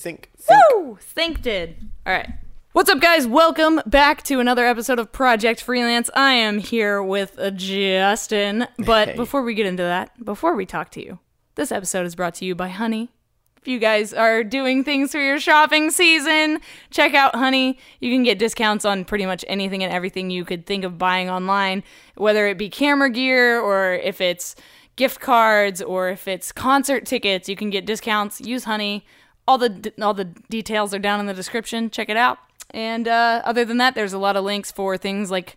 Sync. sync. Woo! Sync did. All right. What's up, guys? Welcome back to another episode of Project Freelance. I am here with uh, Justin. But Hey. before we get into that, before we talk to you, this episode is brought to you by Honey. If you guys are doing things for your shopping season, check out Honey. You can get discounts on pretty much anything and everything you could think of buying online, whether it be camera gear or if it's gift cards or if it's concert tickets. You can get discounts. Use Honey. All the all the details are down in the description. Check it out. And uh, other than that, there's a lot of links for things like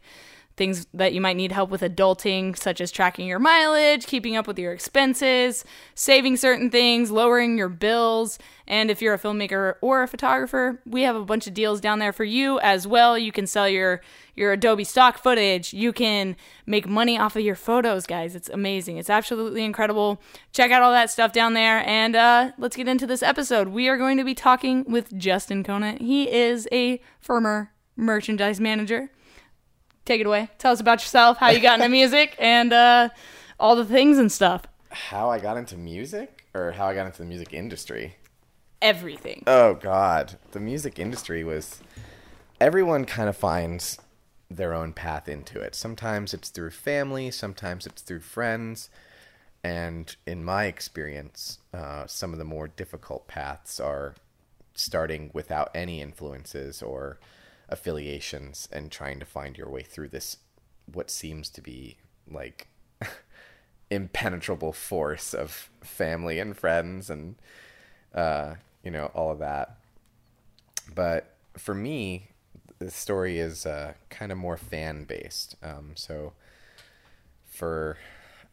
things that you might need help with adulting, such as tracking your mileage, keeping up with your expenses, saving certain things, lowering your bills. And if you're a filmmaker or a photographer, we have a bunch of deals down there for you as well. You can sell your your Adobe stock footage. You can make money off of your photos, guys. It's amazing. It's absolutely incredible. Check out all that stuff down there. And uh, let's get into this episode. We are going to be talking with Justin Conant. He is a firmer merchandise manager take it away. Tell us about yourself, how you got into music, and uh, all the things and stuff. How I got into music, or how I got into the music industry? Everything. Oh God, the music industry was. Everyone kind of finds their own path into it. Sometimes it's through family, sometimes it's through friends, and in my experience, uh, some of the more difficult paths are starting without any influences or affiliations and trying to find your way through this what seems to be like impenetrable force of family and friends and uh, you know all of that. But for me the story is uh, kind of more fan based um, so for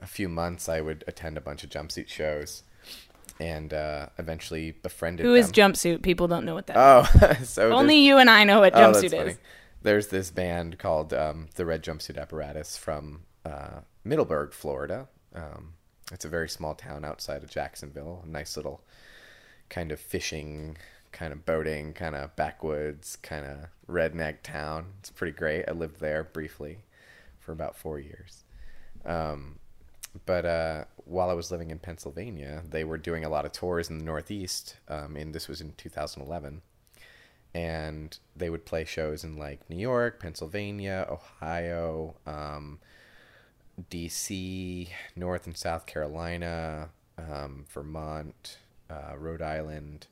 a few months i would attend a bunch of jumpsuit shows and uh, eventually befriended Who is them. Jumpsuit? People don't know what that oh is. so Only you and I know what Oh, Jumpsuit that's funny. is. There's this band called um, the Red Jumpsuit Apparatus from uh, Middleburg, Florida. Um, it's a very small town outside of Jacksonville. A nice little kind of fishing, kind of boating, kind of backwoods, kind of redneck town. It's pretty great. I lived there briefly for about four years. Um, but uh, while I was living in Pennsylvania, they were doing a lot of tours in the Northeast, um, and this was in 2011 and they would play shows in like New York, Pennsylvania, Ohio, um, D.C., North and South Carolina, um, Vermont, uh, Rhode Island,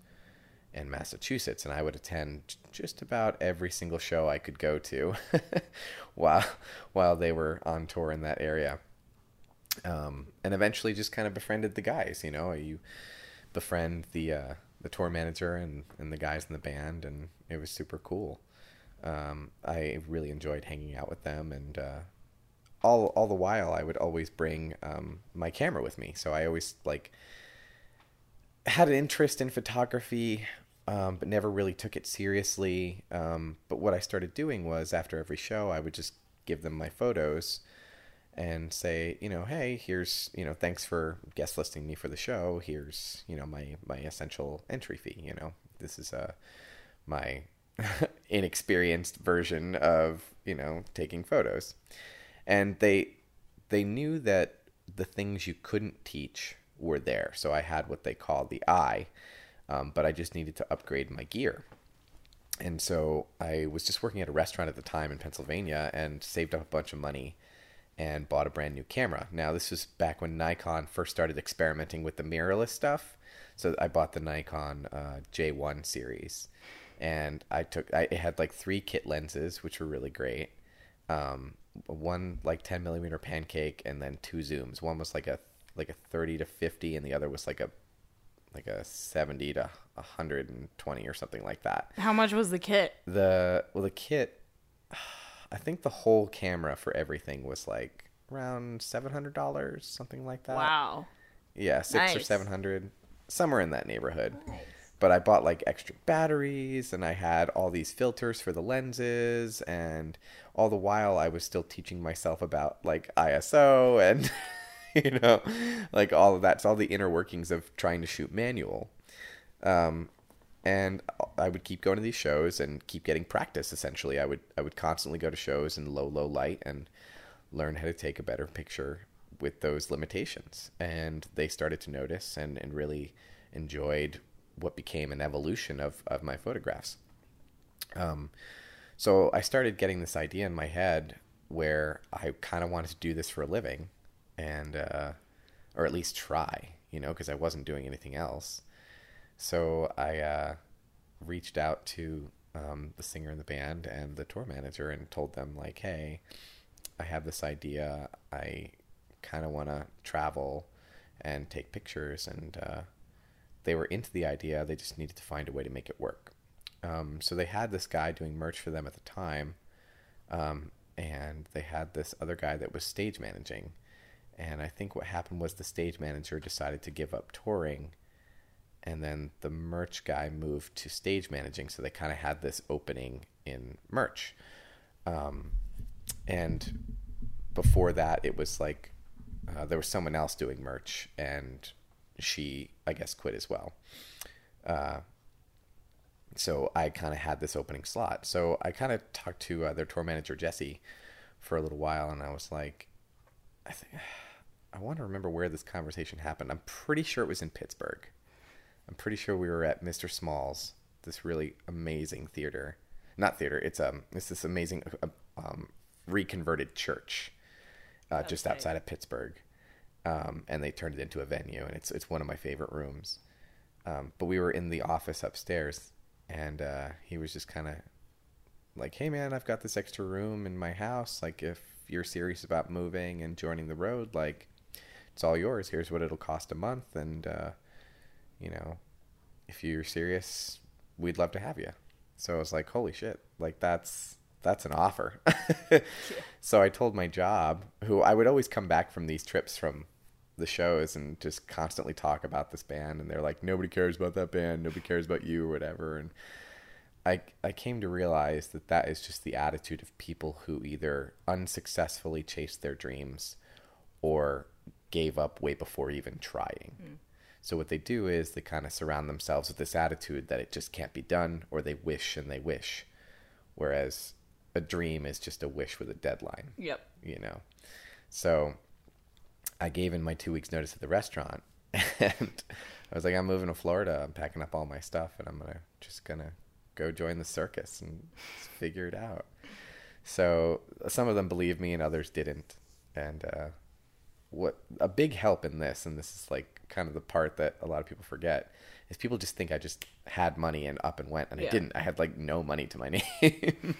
and Massachusetts, and I would attend just about every single show I could go to while while they were on tour in that area. Um, and eventually, just kind of befriended the guys. You know, you befriend the uh, the tour manager and, and the guys in the band, and it was super cool. Um, I really enjoyed hanging out with them, and uh, all all the while, I would always bring um, my camera with me. So I always like had an interest in photography, um, but never really took it seriously. Um, but what I started doing was after every show, I would just give them my photos and say, you know, hey, here's, you know, thanks for guest listing me for the show. Here's, you know, my my essential entry fee. You know, this is uh, my inexperienced version of, you know, taking photos. And they they knew that the things you couldn't teach were there. So I had what they call the eye, um, but I just needed to upgrade my gear. And so I was just working at a restaurant at the time in Pennsylvania and saved up a bunch of money and bought a brand new camera. Now, this was back when Nikon first started experimenting with the mirrorless stuff. So I bought the Nikon uh, J1 series, and I took I, it had like three kit lenses, which were really great. Um, one like 10 millimeter pancake, and then two zooms. One was like a like a 30 to 50, and the other was like a like a 70 to 120 or something like that How much was the kit? the well the kit i think the whole camera for everything was like around $700 something like that. Wow. yeah six or Nice. 700 somewhere in that neighborhood. But i bought like extra batteries and i had all these filters for the lenses and all the while i was still teaching myself about like iso and you know like all of that. It's all the inner workings of trying to shoot manual. Um, and I would keep going to these shows and keep getting practice. Essentially, I would I would constantly go to shows in low low light and learn how to take a better picture with those limitations. And they started to notice and and really enjoyed what became an evolution of of my photographs. Um, so I started getting this idea in my head where I kind of wanted to do this for a living, and uh, or at least try, you know, because I wasn't doing anything else. So I uh, reached out to um, the singer in the band and the tour manager and told them like, hey, I have this idea. I kind of want to travel and take pictures, and uh, they were into the idea. They just needed to find a way to make it work. Um, so they had this guy doing merch for them at the time, um, and they had this other guy that was stage managing. And I think what happened was the stage manager decided to give up touring, and then the merch guy moved to stage managing. So they kind of had this opening in merch. Um, and before that, it was like uh, there was someone else doing merch, and she, I guess, quit as well. Uh, so I kind of had this opening slot. So I kind of talked to uh, their tour manager Jesse for a little while, and I was like, I think I want to remember where this conversation happened. I'm pretty sure it was in Pittsburgh. I'm pretty sure we were at Mr. Small's, this really amazing theater. Not theater. It's um, it's this amazing uh, um, reconverted church, uh, just outside of Pittsburgh, um, and they turned it into a venue, and it's it's one of my favorite rooms. Um, but we were in the office upstairs, and uh, he was just kind of like, "Hey, man, I've got this extra room in my house. Like, if you're serious about moving and joining the road, like, it's all yours. Here's what it'll cost a month, and uh, you know, if you're serious, we'd love to have you." So I was like, "Holy shit! Like, that's." That's an offer. So I told my job, who I would always come back from these trips from the shows and just constantly talk about this band and they're like nobody cares about that band nobody cares about you or whatever and I I came to realize that that is just the attitude of people who either unsuccessfully chased their dreams or gave up way before even trying. Mm. So what they do is they kind of surround themselves with this attitude that it just can't be done or they wish and they wish whereas a dream is just a wish with a deadline Yep. you know. So I gave in my two weeks notice at the restaurant and I was like, I'm moving to Florida. I'm packing up all my stuff and I'm gonna just gonna go join the circus and figure it out. So some of them believed me and others didn't. And uh, what a big help in this, and this is like kind of the part that a lot of people forget, is people just think I just had money and up and went, and I didn't. I had like no money to my name.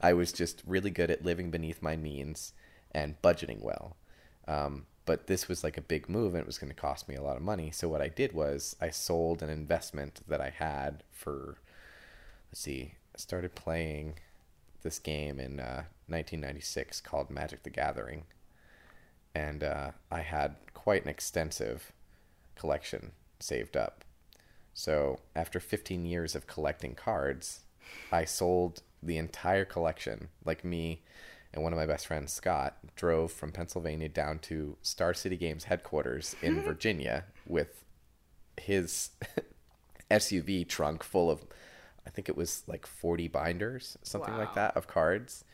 I was just really good at living beneath my means and budgeting well. Um, but this was like a big move and it was going to cost me a lot of money. So what I did was I sold an investment that I had for, let's see, I started playing this game in uh, 1996 called Magic the Gathering. And uh, I had quite an extensive collection saved up. So after 15 years of collecting cards, I sold the entire collection. Like me and one of my best friends, Scott, drove from Pennsylvania down to Star City Games headquarters in Virginia with his SUV trunk full of, I think it was like 40 binders, something Wow. like that, of cards.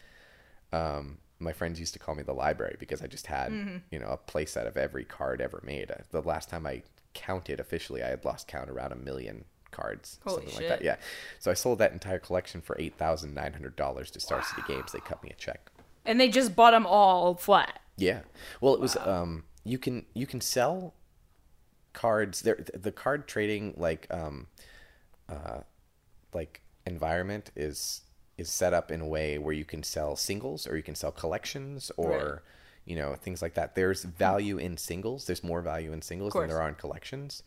Um, my friends used to call me the library because I just had, you know, a playset of every card ever made. Uh, The last time I counted officially, I had lost count around a million cards, Holy something like that. Yeah. So I sold that entire collection for eight thousand nine hundred dollars to Star City Games. They cut me a check. And they just bought them all flat. Yeah. Well, it was um you can you can sell cards there the card trading like um uh like environment is is set up in a way where you can sell singles or you can sell collections or Right. you know things like that. There's value in singles. There's more value in singles than there are in collections.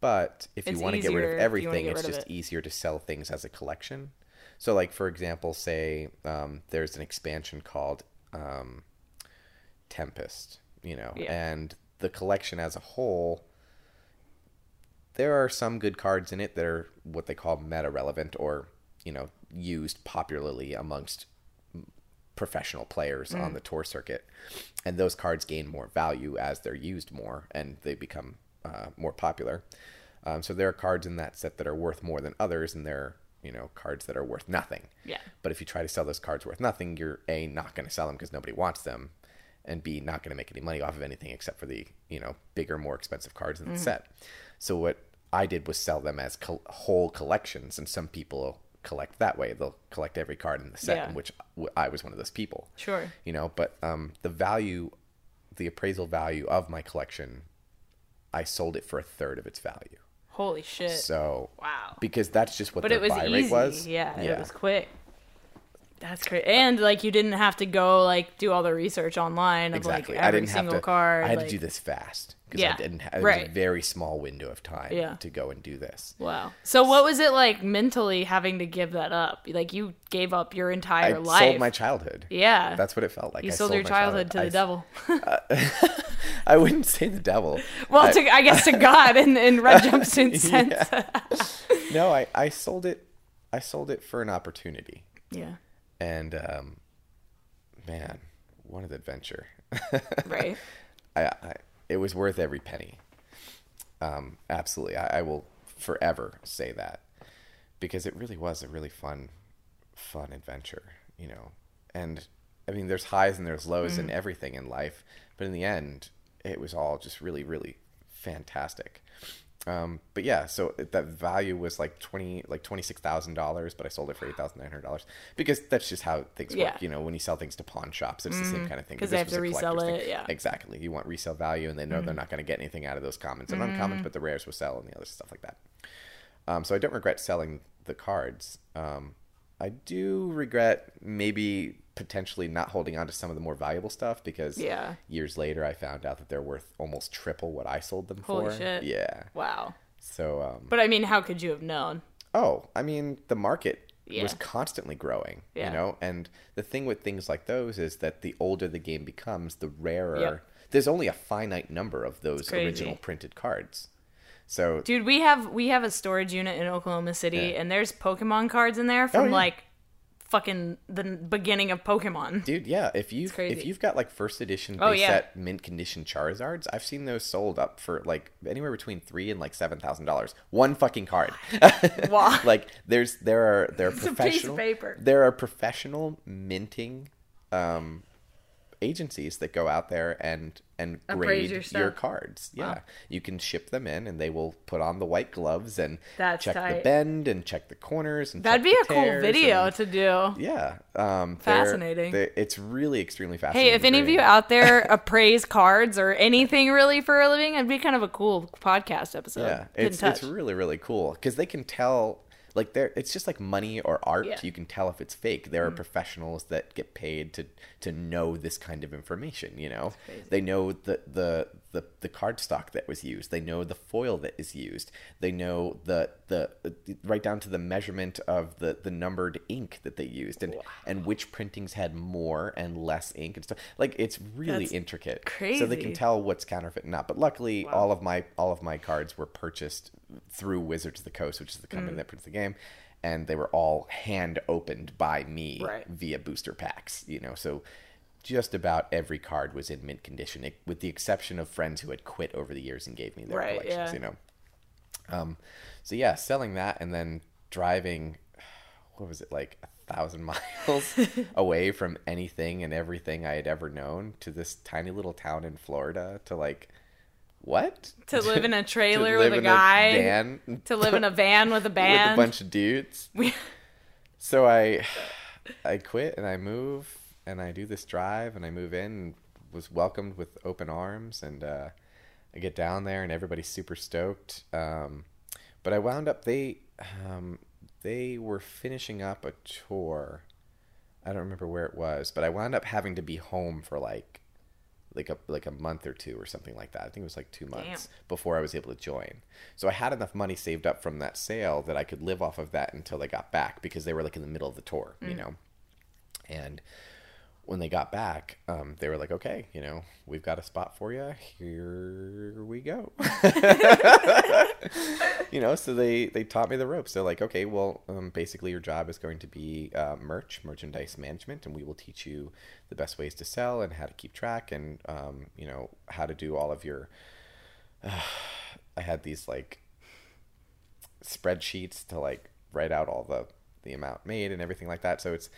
But if you want to get rid of if you wanna everything, it's just it. easier to sell things as a collection. So, like for example, say um, there's an expansion called um, Tempest, you know, Yeah. and the collection as a whole, there are some good cards in it that are what they call meta relevant or, you know, used popularly amongst professional players on the tour circuit. And those cards gain more value as they're used more and they become uh, more popular. Um, so there are cards in that set that are worth more than others, and there are, you know, cards that are worth nothing. Yeah. But if you try to sell those cards worth nothing, you're A, not going to sell them because nobody wants them, and B, not going to make any money off of anything except for the, you know, bigger, more expensive cards in the set. So what I did was sell them as col- whole collections, and some people collect that way. They'll collect every card in the set, Yeah. in which I was one of those people. Sure. You know, but um, the value, the appraisal value of my collection, I sold it for a third of its value. Holy shit. So wow. because that's just what But their it was buy easy. rate was. Yeah, it was quick. That's great. And like you didn't have to go like do all the research online of exactly. like every I didn't have to. card. I had like- to do this fast because Yeah, I didn't. have right. a very small window of time Yeah. to go and do this. Wow. So what was it like mentally having to give that up? Like you gave up your I entire life. I sold my childhood. yeah. That's what it felt like. you I sold, your my childhood, to the I- devil. Uh, I wouldn't say the devil. well, I- to, I guess to God in, in red jumpsuit sense. no, I, I sold it. I sold it for an opportunity, yeah. And um, man, what an adventure! Right. I, I it was worth every penny. Um, absolutely, I, I will forever say that because it really was a really fun, fun adventure. You know, and I mean, there's highs and there's lows in everything in life, but in the end, it was all just really, really fantastic. Um, but yeah, so that value was like twenty, like twenty six thousand dollars, but I sold it for eight thousand nine hundred dollars because that's just how things Yeah. work. You know, when you sell things to pawn shops, it's the same kind of thing. 'Cause But they have to resell it, thing. yeah. Exactly. You want resale value, and they know they're not going to get anything out of those commons and uncommons, but the rares will sell and the other stuff like that. Um, so I don't regret selling the cards. Um, I do regret maybe potentially not holding on to some of the more valuable stuff because Yeah. years later I found out that they're worth almost triple what I sold them Holy for. shit. Yeah. Wow. So um, But I mean, how could you have known? Oh, I mean, the market Yeah. was constantly growing, Yeah. you know? And the thing with things like those is that the older the game becomes, the rarer. Yep. There's only a finite number of those original printed cards. So, Dude, we have we have a storage unit in Oklahoma City, Yeah. and there's Pokemon cards in there from yeah. like fucking the beginning of Pokemon. dude, yeah, if you if you've got like first edition Oh, base yeah. set mint condition Charizards, I've seen those sold up for like anywhere between three and like seven thousand dollars. One fucking card. Wow. like there's there are there are of professional paper. there are professional minting um agencies that go out there and and grade your your, cards. Yeah. Wow. You can ship them in and they will put on the white gloves and That's check the bend and check the corners and That'd be a cool video and- to do. yeah. Um they're- Fascinating. they- it's really extremely fascinating. Hey, if any of you out there appraise cards or anything really for a living, it'd be kind of a cool podcast episode. Yeah, it's it's really really cool because they can tell like they're it's just like money or art. Yeah. Mm-hmm. You can tell if it's fake. There are professionals that get paid to to know this kind of information. You know, they know the the the the card stock that was used. They know the foil that is used. They know the the right down to the measurement of the the numbered ink that they used and and which printings had more and less ink and stuff. Like it's really That's intricate. So they can tell what's counterfeit and not. But luckily, all of my all of my cards were purchased through Wizards of the Coast, which is the Mm. company that prints the game, and they were all hand opened by me Right. via booster packs. You know, so just about every card was in mint condition, it, with the exception of friends who had quit over the years and gave me their Right, collections. yeah. You know, um, so yeah, selling that and then driving. What was it like a thousand miles away from anything and everything I had ever known to this tiny little town in Florida to like what to live in a trailer with a guy, van to live in a van with a band. with a bunch of dudes. We- So I I quit and I move and I do this drive and I move in and was welcomed with open arms and uh, I get down there and everybody's super stoked. Um, but I wound up they um, they were finishing up a tour. I don't remember where it was, but I wound up having to be home for like like a like a month or two or something like that. I think it was like two months before I was able to join. So I had enough money saved up from that sale that I could live off of that until they got back because they were like in the middle of the tour, you know. And when they got back, um, they were like, "Okay, you know, we've got a spot for you. Here we go." you know, so they they taught me the ropes. They're like, "Okay, well, um, basically your job is going to be uh, merch, merchandise management, and we will teach you the best ways to sell and how to keep track, and um, you know how to do all of your." I had these like spreadsheets to like write out all the the amount made and everything like that. So it's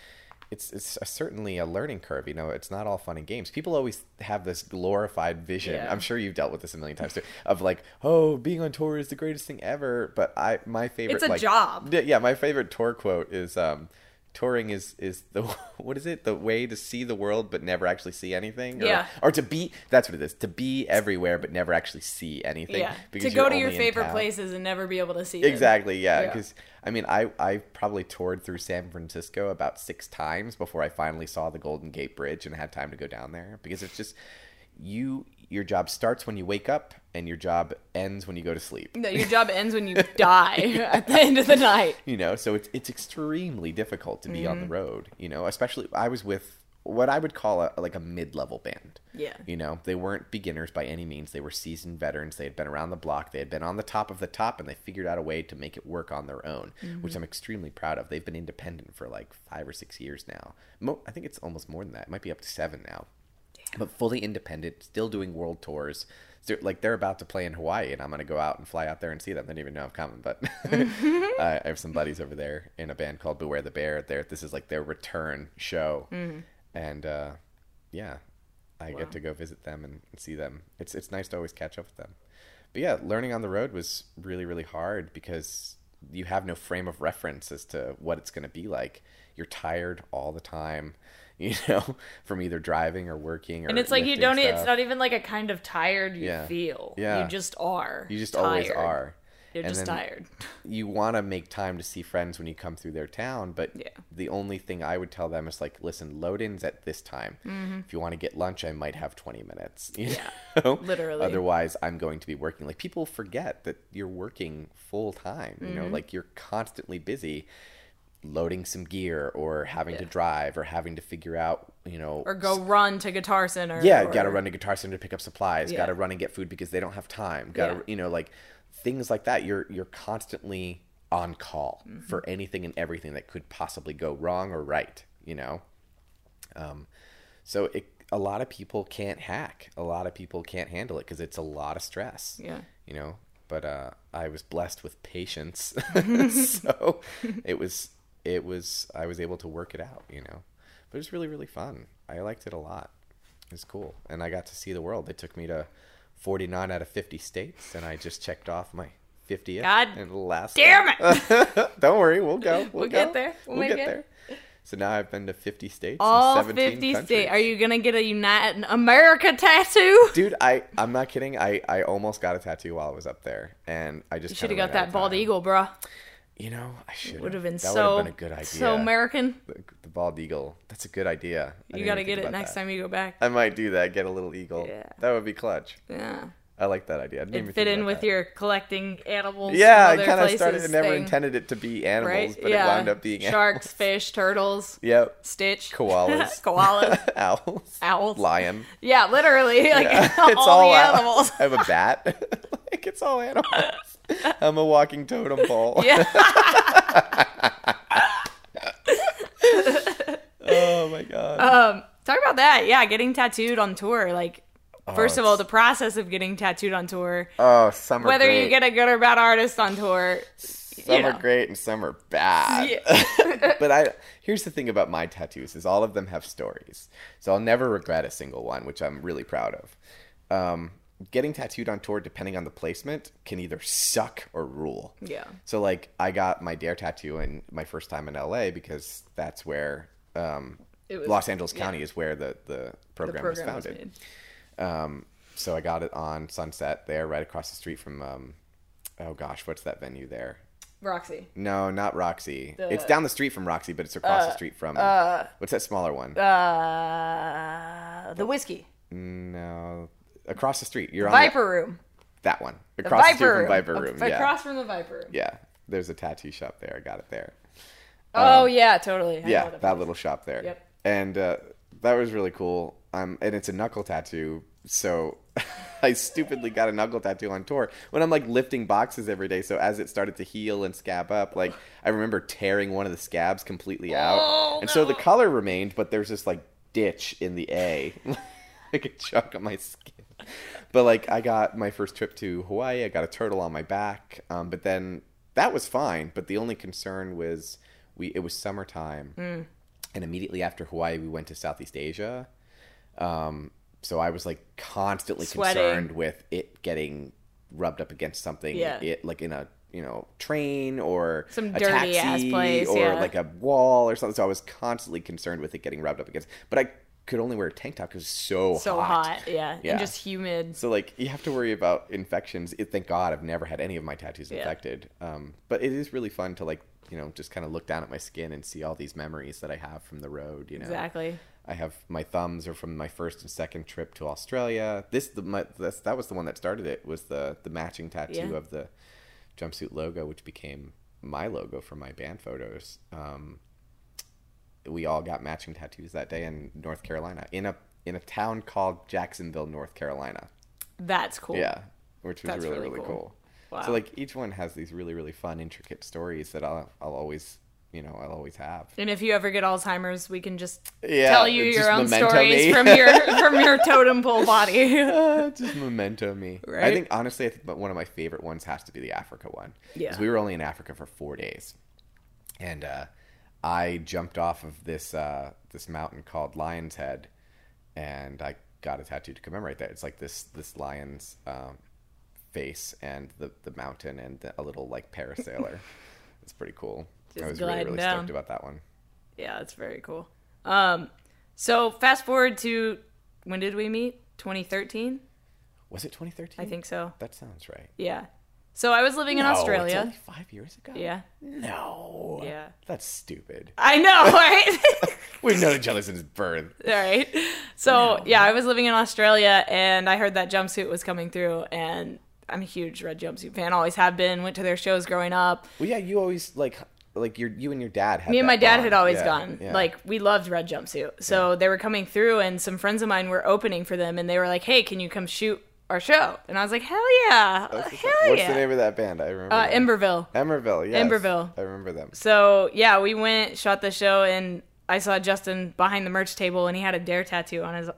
it's it's certainly a learning curve. You know, it's not all fun and games. People always have this glorified vision. Yeah. I'm sure you've dealt with this a million times too, of like, oh, being on tour is the greatest thing ever. But I, my favorite, It's a like- job. Yeah, yeah, my favorite tour quote is, um, touring is is the what is it? The way to see the world but never actually see anything. Or, Yeah. Or to be that's what it is. To be everywhere but never actually see anything. Yeah. To go to your favorite places and never be able to see them. Exactly, yeah. Yeah. Because I mean, I I probably toured through San Francisco about six times before I finally saw the Golden Gate Bridge and had time to go down there. Because it's just you. Your job starts when you wake up, and your job ends when you go to sleep. No, your job ends when you die at the end of the night. You know, so it's it's extremely difficult to be on the Mm-hmm. road. You know, especially I was with what I would call a like a mid level band. Yeah. You know, they weren't beginners by any means. They were seasoned veterans. They had been around the block. They had been on the top of the top, and they figured out a way to make it work on their own, Mm-hmm. which I'm extremely proud of. They've been independent for like five or six years now. Mo- I think it's almost more than that. It might be up to seven now. But fully independent, still doing world tours. So, like they're about to play in Hawaii, and I'm gonna go out and fly out there and see them. They don't even know I'm coming, but I I have some buddies over there in a band called Beware the Bear. There, this is like their return show, and uh, yeah, I Wow. get to go visit them and see them. It's it's nice to always catch up with them. But yeah, learning on the road was really really hard because you have no frame of reference as to what it's going to be like. You're tired all the time, you know, from either driving or working or And it's like you don't. It's not even like a kind of tired you Yeah. feel. Yeah. You just are. You just always are. You're And just tired. You want to make time to see friends when you come through their town, but Yeah. the only thing I would tell them is like, listen, load ins at this time. If you want to get lunch, I might have 20 minutes. You Mm-hmm. Yeah, know? literally. Otherwise, I'm going to be working. Like, people forget that you're working full time. You Mm-hmm. know, like you're constantly busy loading some gear or having to drive or having to figure out, you know, Or go run to Guitar Center. yeah, or, got to run to Guitar Center to pick up supplies. Yeah. Got to run and get food because they don't have time. Got to, Yeah. you know, like things like that. You're you're constantly on call Mm-hmm. for anything and everything that could possibly go wrong or right. You know, um, so it a lot of people can't hack. A lot of people can't handle it because it's a lot of stress. Yeah. you know. But uh, I was blessed with patience, so it was it was I was able to work it out. You know, but it was really really fun. I liked it a lot. It was cool, and I got to see the world. They took me to 49 out of 50 states, and I just checked off my 50th. God and last damn it! Don't worry, we'll go. We'll, We'll go. get there. We'll We'll, get it. there. So now I've been to 50 states All and 17 50 states. Are you gonna get a United America tattoo? Dude, I I'm not kidding. I I almost got a tattoo while I was up there, and I just should have got that bald time. eagle, bruh. You know, I should Would have been that so would have been a good idea. so American. The, the bald eagle. That's a good idea. I You gotta get it next that. time you go back. I might do that. Get a little eagle. Yeah. That would be clutch. Yeah. I like that idea. I didn't It fit in with that. your collecting animals. Yeah, I kind of started. I never thing, intended it to be animals, right? but yeah. it wound up being sharks, fish, turtles, Yep. Stitch, Koalas. koalas, Owls. owls. Lion. Yeah, literally, like Yeah, all, the animals. I have a bat. like it's all animals. I'm a walking totem pole. Yeah. Oh my god. Um, talk about that. Yeah, getting tattooed on tour. Like, first of all, the process of getting tattooed on tour. oh, some are Whether great. you get a good or bad artist on tour, some you know. are great and some are bad. Yeah. but I here's the thing about my tattoos is all of them have stories. So I'll never regret a single one, which I'm really proud of. Um, getting tattooed on tour, depending on the placement, can either suck or rule. yeah, So like I got my Dare tattoo in my first time in LA because that's where um, It was- Los Angeles yeah. County is where the, the the program, program was was founded. made. Um, so I got it on Sunset there, right across the street from um, oh gosh, what's that venue there? Roxy. No, not Roxy. The- it's down the street from Roxy, but it's across the street from uh, what's that smaller one? Uh, the Whisky. no, across the street. You're on Viper Room. that one. Across the Viper street Room. from Viper A- Room. Yeah, Across from the Viper Room. yeah. There's a tattoo shop there. I got it there. Oh yeah, totally. I yeah, that little shop there. Yep. And uh, that was really cool. Um, and it's a knuckle tattoo, so I stupidly got a knuckle tattoo on tour when I'm like lifting boxes every day. So as it started to heal and scab up, like I remember tearing one of the scabs completely out, Oh, and so the color remained, but there's this like ditch in the A, like a chunk of my skin. But like I got my first trip to Hawaii, I got a turtle on my back, um, but then that was fine. But the only concern was we it was summertime, and immediately after Hawaii, we went to Southeast Asia. Um, so I was like constantly Sweating. concerned with it getting rubbed up against something, Yeah. it like in a you know train or Some a dirty ass taxi place, or yeah. like a wall or something. So I was constantly concerned with it getting rubbed up against. But I could only wear a tank top because it's so So hot, yeah. Yeah. And just humid. so like you have to worry about infections. It, thank God I've never had any of my tattoos Yeah. infected. Um, but it is really fun to like you know just kind of look down at my skin and see all these memories that I have from the road. You know, Exactly. I have my thumbs are from my first and second trip to Australia. This the my, this, that was the one that started it was the the matching tattoo Yeah. of the jumpsuit logo, which became my logo for my band photos. Um, we all got matching tattoos that day in North Carolina in a in a town called Jacksonville, North Carolina. That's cool. Yeah, which was That's really really really, cool. cool. Wow. So like each one has these really really fun intricate stories that I'll I'll always you know I'll always have. And if you ever get Alzheimer's, we can just Yeah, tell you your own stories me. from your from your totem pole body. Uh, just memento me. I think honestly, I think one of my favorite ones has to be the Africa one. Yeah. we were only in Africa for four days, and uh, I jumped off of this uh, this mountain called Lion's Head, and I got a tattoo to commemorate that. It's like this this lion's um, face and the the mountain and a little like parasailer. it's pretty cool. Just I was really really down. stoked about that one. yeah, it's very cool. Um, so fast forward to when did we meet? 2013, Was it 2013? I think so. that sounds right. Yeah. So I was living in No, it's Australia. only five years ago. Yeah. No. Yeah. That's stupid. I know, right? We've known each other since birth. All right. So yeah, I was living in Australia and I heard that jumpsuit was coming through and I'm a huge red jumpsuit fan. Always have been. Went to their shows growing up. Well, yeah, you always like like your you and your dad had Me and my dad had always Yeah, gone. yeah. Like we loved red jumpsuit. So they were coming through and some friends of mine were opening for them and they were like, "Hey, can you come shoot our show?" And I was like, "Hell yeah. What's the- Hell What's yeah." the name of that band? I remember. uh, them. Emberville. Emberville. Yes. Emberville. I remember them. So yeah, we went, shot the show, and I saw Justin behind the merch table, and he had a dare tattoo on his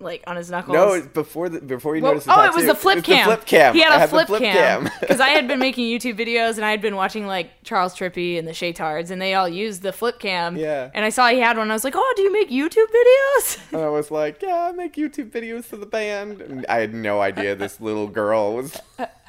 like on his knuckles. No, before the before you Well, noticed the oh, it was the flip It's the cam. flip cam. He had a flip, flip cam cam. because I had been making YouTube videos and I had been watching like Charles Trippy and the Shaytards, and they all used the flip cam. Yeah. And I saw he had one. I was like, "Oh, do you make YouTube videos?" And I was like, yeah, I make YouTube videos for the band. And I had no idea this little girl was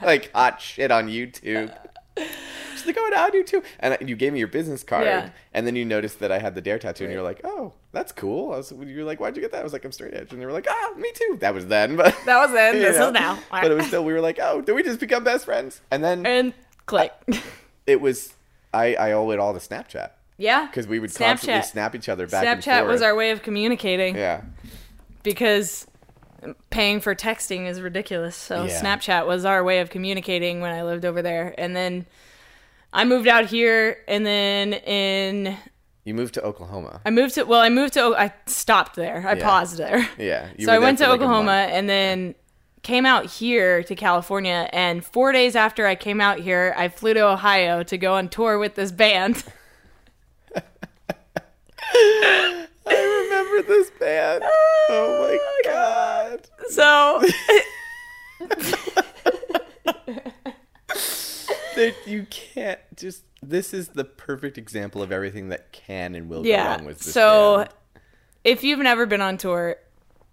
like hot shit on YouTube. She's like, oh, no, I do too. And you gave me your business card. Yeah. And then you noticed that I had the Dare tattoo, and you're like, oh, that's cool. I was, you were like, why'd you get that? I was like, I'm straight edge. And they were like, ah, me too. That was then. But That was then. This know. is now. But it was still, we were like, oh, did we just become best friends? And then and click. it was, I, I owe it all to Snapchat. yeah. Because we would constantly snap each other back and Snapchat was our way of communicating Yeah. because paying for texting is ridiculous. So Yeah. Snapchat was our way of communicating when I lived over there. And then I moved out here and then in You moved to Oklahoma. I moved to well, I moved to I stopped there. I Yeah. paused there. Yeah. you so were I there went for to like a Oklahoma month. and then came out here to California and 4 days after I came out here, I flew to Ohio to go on tour with this band. I remember this band. Oh, oh my god. So That you can't just this is the perfect example of everything that can and will go wrong with this So band. if you've never been on tour,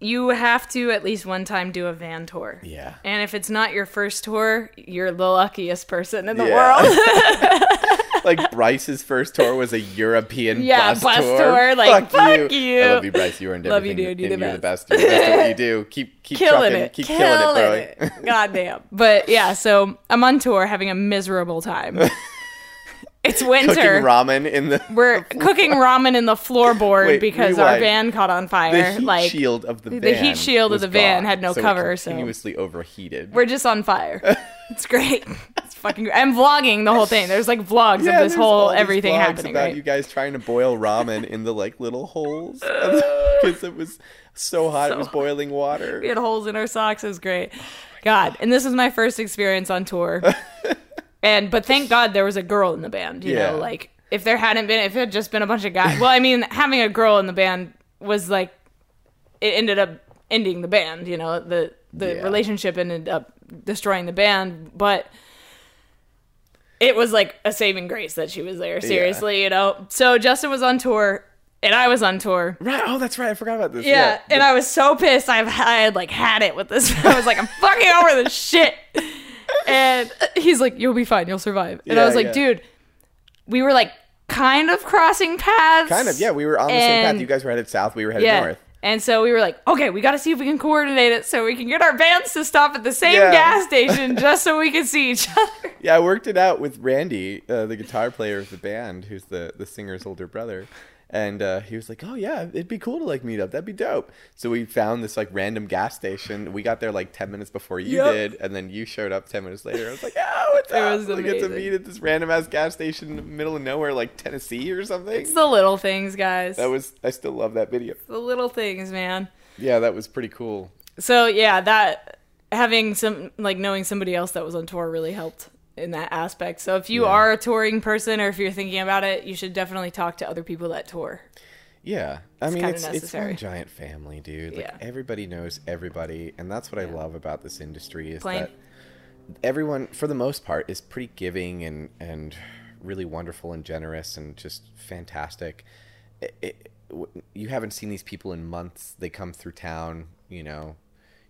you have to at least one time do a van tour. Yeah. And if it's not your first tour, you're the luckiest person in the Yeah. world. like Bryce's first tour was a European Yeah, bus, bus tour. tour, like, fuck you. you. I love you, Bryce. You earned Love you, everything. dude. You're the you're the best. You're the best at what you do. Keep keep killing trucking. it. Keep killing, killing, it, it. bro. Goddamn. But yeah, so I'm on tour having a miserable time. It's Cooking winter. ramen in the We're cooking ramen in the floorboard Wait, because our rewind. van caught on the fire. heat like shield of the van. the heat shield of was the van gone, had no so it cover, so- continuously overheated. we're just on fire. It's great. It's fucking great. I'm vlogging the whole thing. There's like vlogs Yeah, of this there's whole all these everything vlogs happening, about right? you guys trying to boil ramen in the like little holes because it was so hot it was boiling water. We had holes in our socks. It was great. God, and this was my first experience on tour. And but thank God there was a girl in the band. You Yeah. know, like if there hadn't been, if it had just been a bunch of guys. Well, I mean, having a girl in the band was like it ended up ending the band. You know, the the Yeah. relationship ended up destroying the band, but. It was like a saving grace that she was there. Seriously, you know. So Justin was on tour, and I was on tour. Right. Oh, that's right. I forgot about this. Yeah, and I was so pissed. I've I had like had it with this. I was like, I'm fucking over this shit. And he's like, "You'll be fine. You'll survive." And I was like, yeah. "Dude, we were like kind of crossing paths. kind of. Yeah, we were on the same path. You guys were headed south. We were headed yeah." north. And so we were like, okay, we got to see if we can coordinate it so we can get our bands to stop at the same Yeah. gas station just so we can see each other. Yeah, I worked it out with Randy, uh, the guitar player of the band, who's the the singer's older brother. And uh, he was like, "Oh yeah, it'd be cool to like meet up. That'd be dope." So we found this like random gas station. We got there like ten minutes before you Yep. did, and then you showed up ten minutes later. I was like, "Oh, what's It up?" was we get to meet at this random ass gas station in the middle of nowhere, like Tennessee or something. It's the little things, guys. That was. I still love that video. the little things, man. Yeah, that was pretty cool. So yeah, that having some like knowing somebody else that was on tour really helped in that aspect. So if you Yeah. are a touring person or if you're thinking about it, you should definitely talk to other people that tour. Yeah, I mean kinda it's it's necessary. one giant family, dude. Like Yeah. everybody knows everybody, and that's what I love about this industry is Plain. that everyone, for the most part, is pretty giving and and really wonderful and generous and just fantastic. It, it, you haven't seen these people in months. They come through town, you know.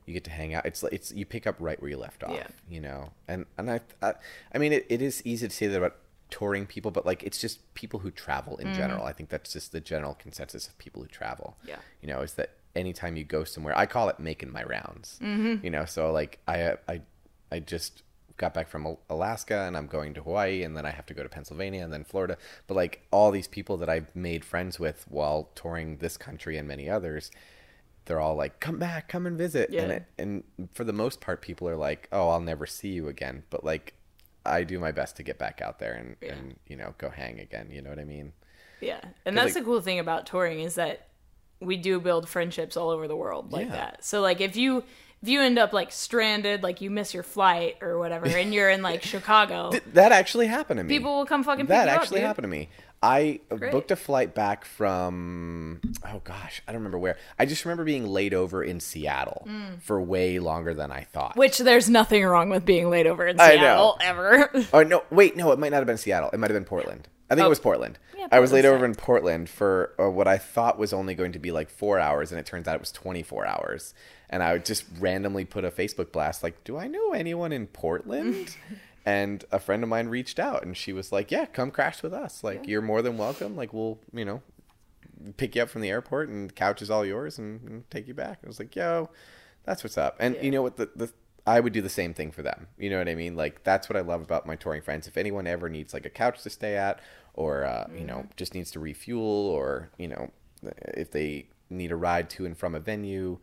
You get to hang out. It's like it's you pick up right where you left off. Yeah. You know, and and I, I, I mean, it, it is easy to say that about touring people, but like it's just people who travel in general. I think that's just the general consensus of people who travel. Yeah. You know, is that anytime you go somewhere, I call it making my rounds. Mm-hmm. You know, so like I I I just got back from Alaska and I'm going to Hawaii and then I have to go to Pennsylvania and then Florida. But like all these people that I've made friends with while touring this country and many others, they're all like, "Come back, come and visit." And Yeah. it, and for the most part, people are like, "Oh, I'll never see you again." But like, I do my best to get back out there and and you know go hang again. You know what I mean? Yeah. And that's like- the cool thing about touring is that we do build friendships all over the world like Yeah. that. So like if you if you end up like stranded, like you miss your flight or whatever, and you're in like Chicago, Th- that actually happened to me. people will come fucking pick that you up, actually dude. happened to me. I Great. booked a flight back from oh gosh, I don't remember where. I just remember being laid over in Seattle for way longer than I thought. Mm. Which there's nothing wrong with being laid over in I Seattle know. ever. Oh no, wait, no, it might not have been Seattle. It might have been Portland. I think Oh. it was Portland. Yeah, I was laid over in Portland for uh, what I thought was only going to be like four hours, and it turns out it was 24 hours. And I would just randomly put a Facebook blast like, "Do I know anyone in Portland?" and a friend of mine reached out, and she was like, "Yeah, come crash with us. Like, you're more than welcome. Like, we'll, you know, pick you up from the airport, and the couch is all yours, and, and take you back." I was like, "Yo, that's what's up." And you know what? The the I would do the same thing for them. You know what I mean? Like that's what I love about my touring friends. If anyone ever needs like a couch to stay at, or uh, you know just needs to refuel, or you know if they need a ride to and from a venue,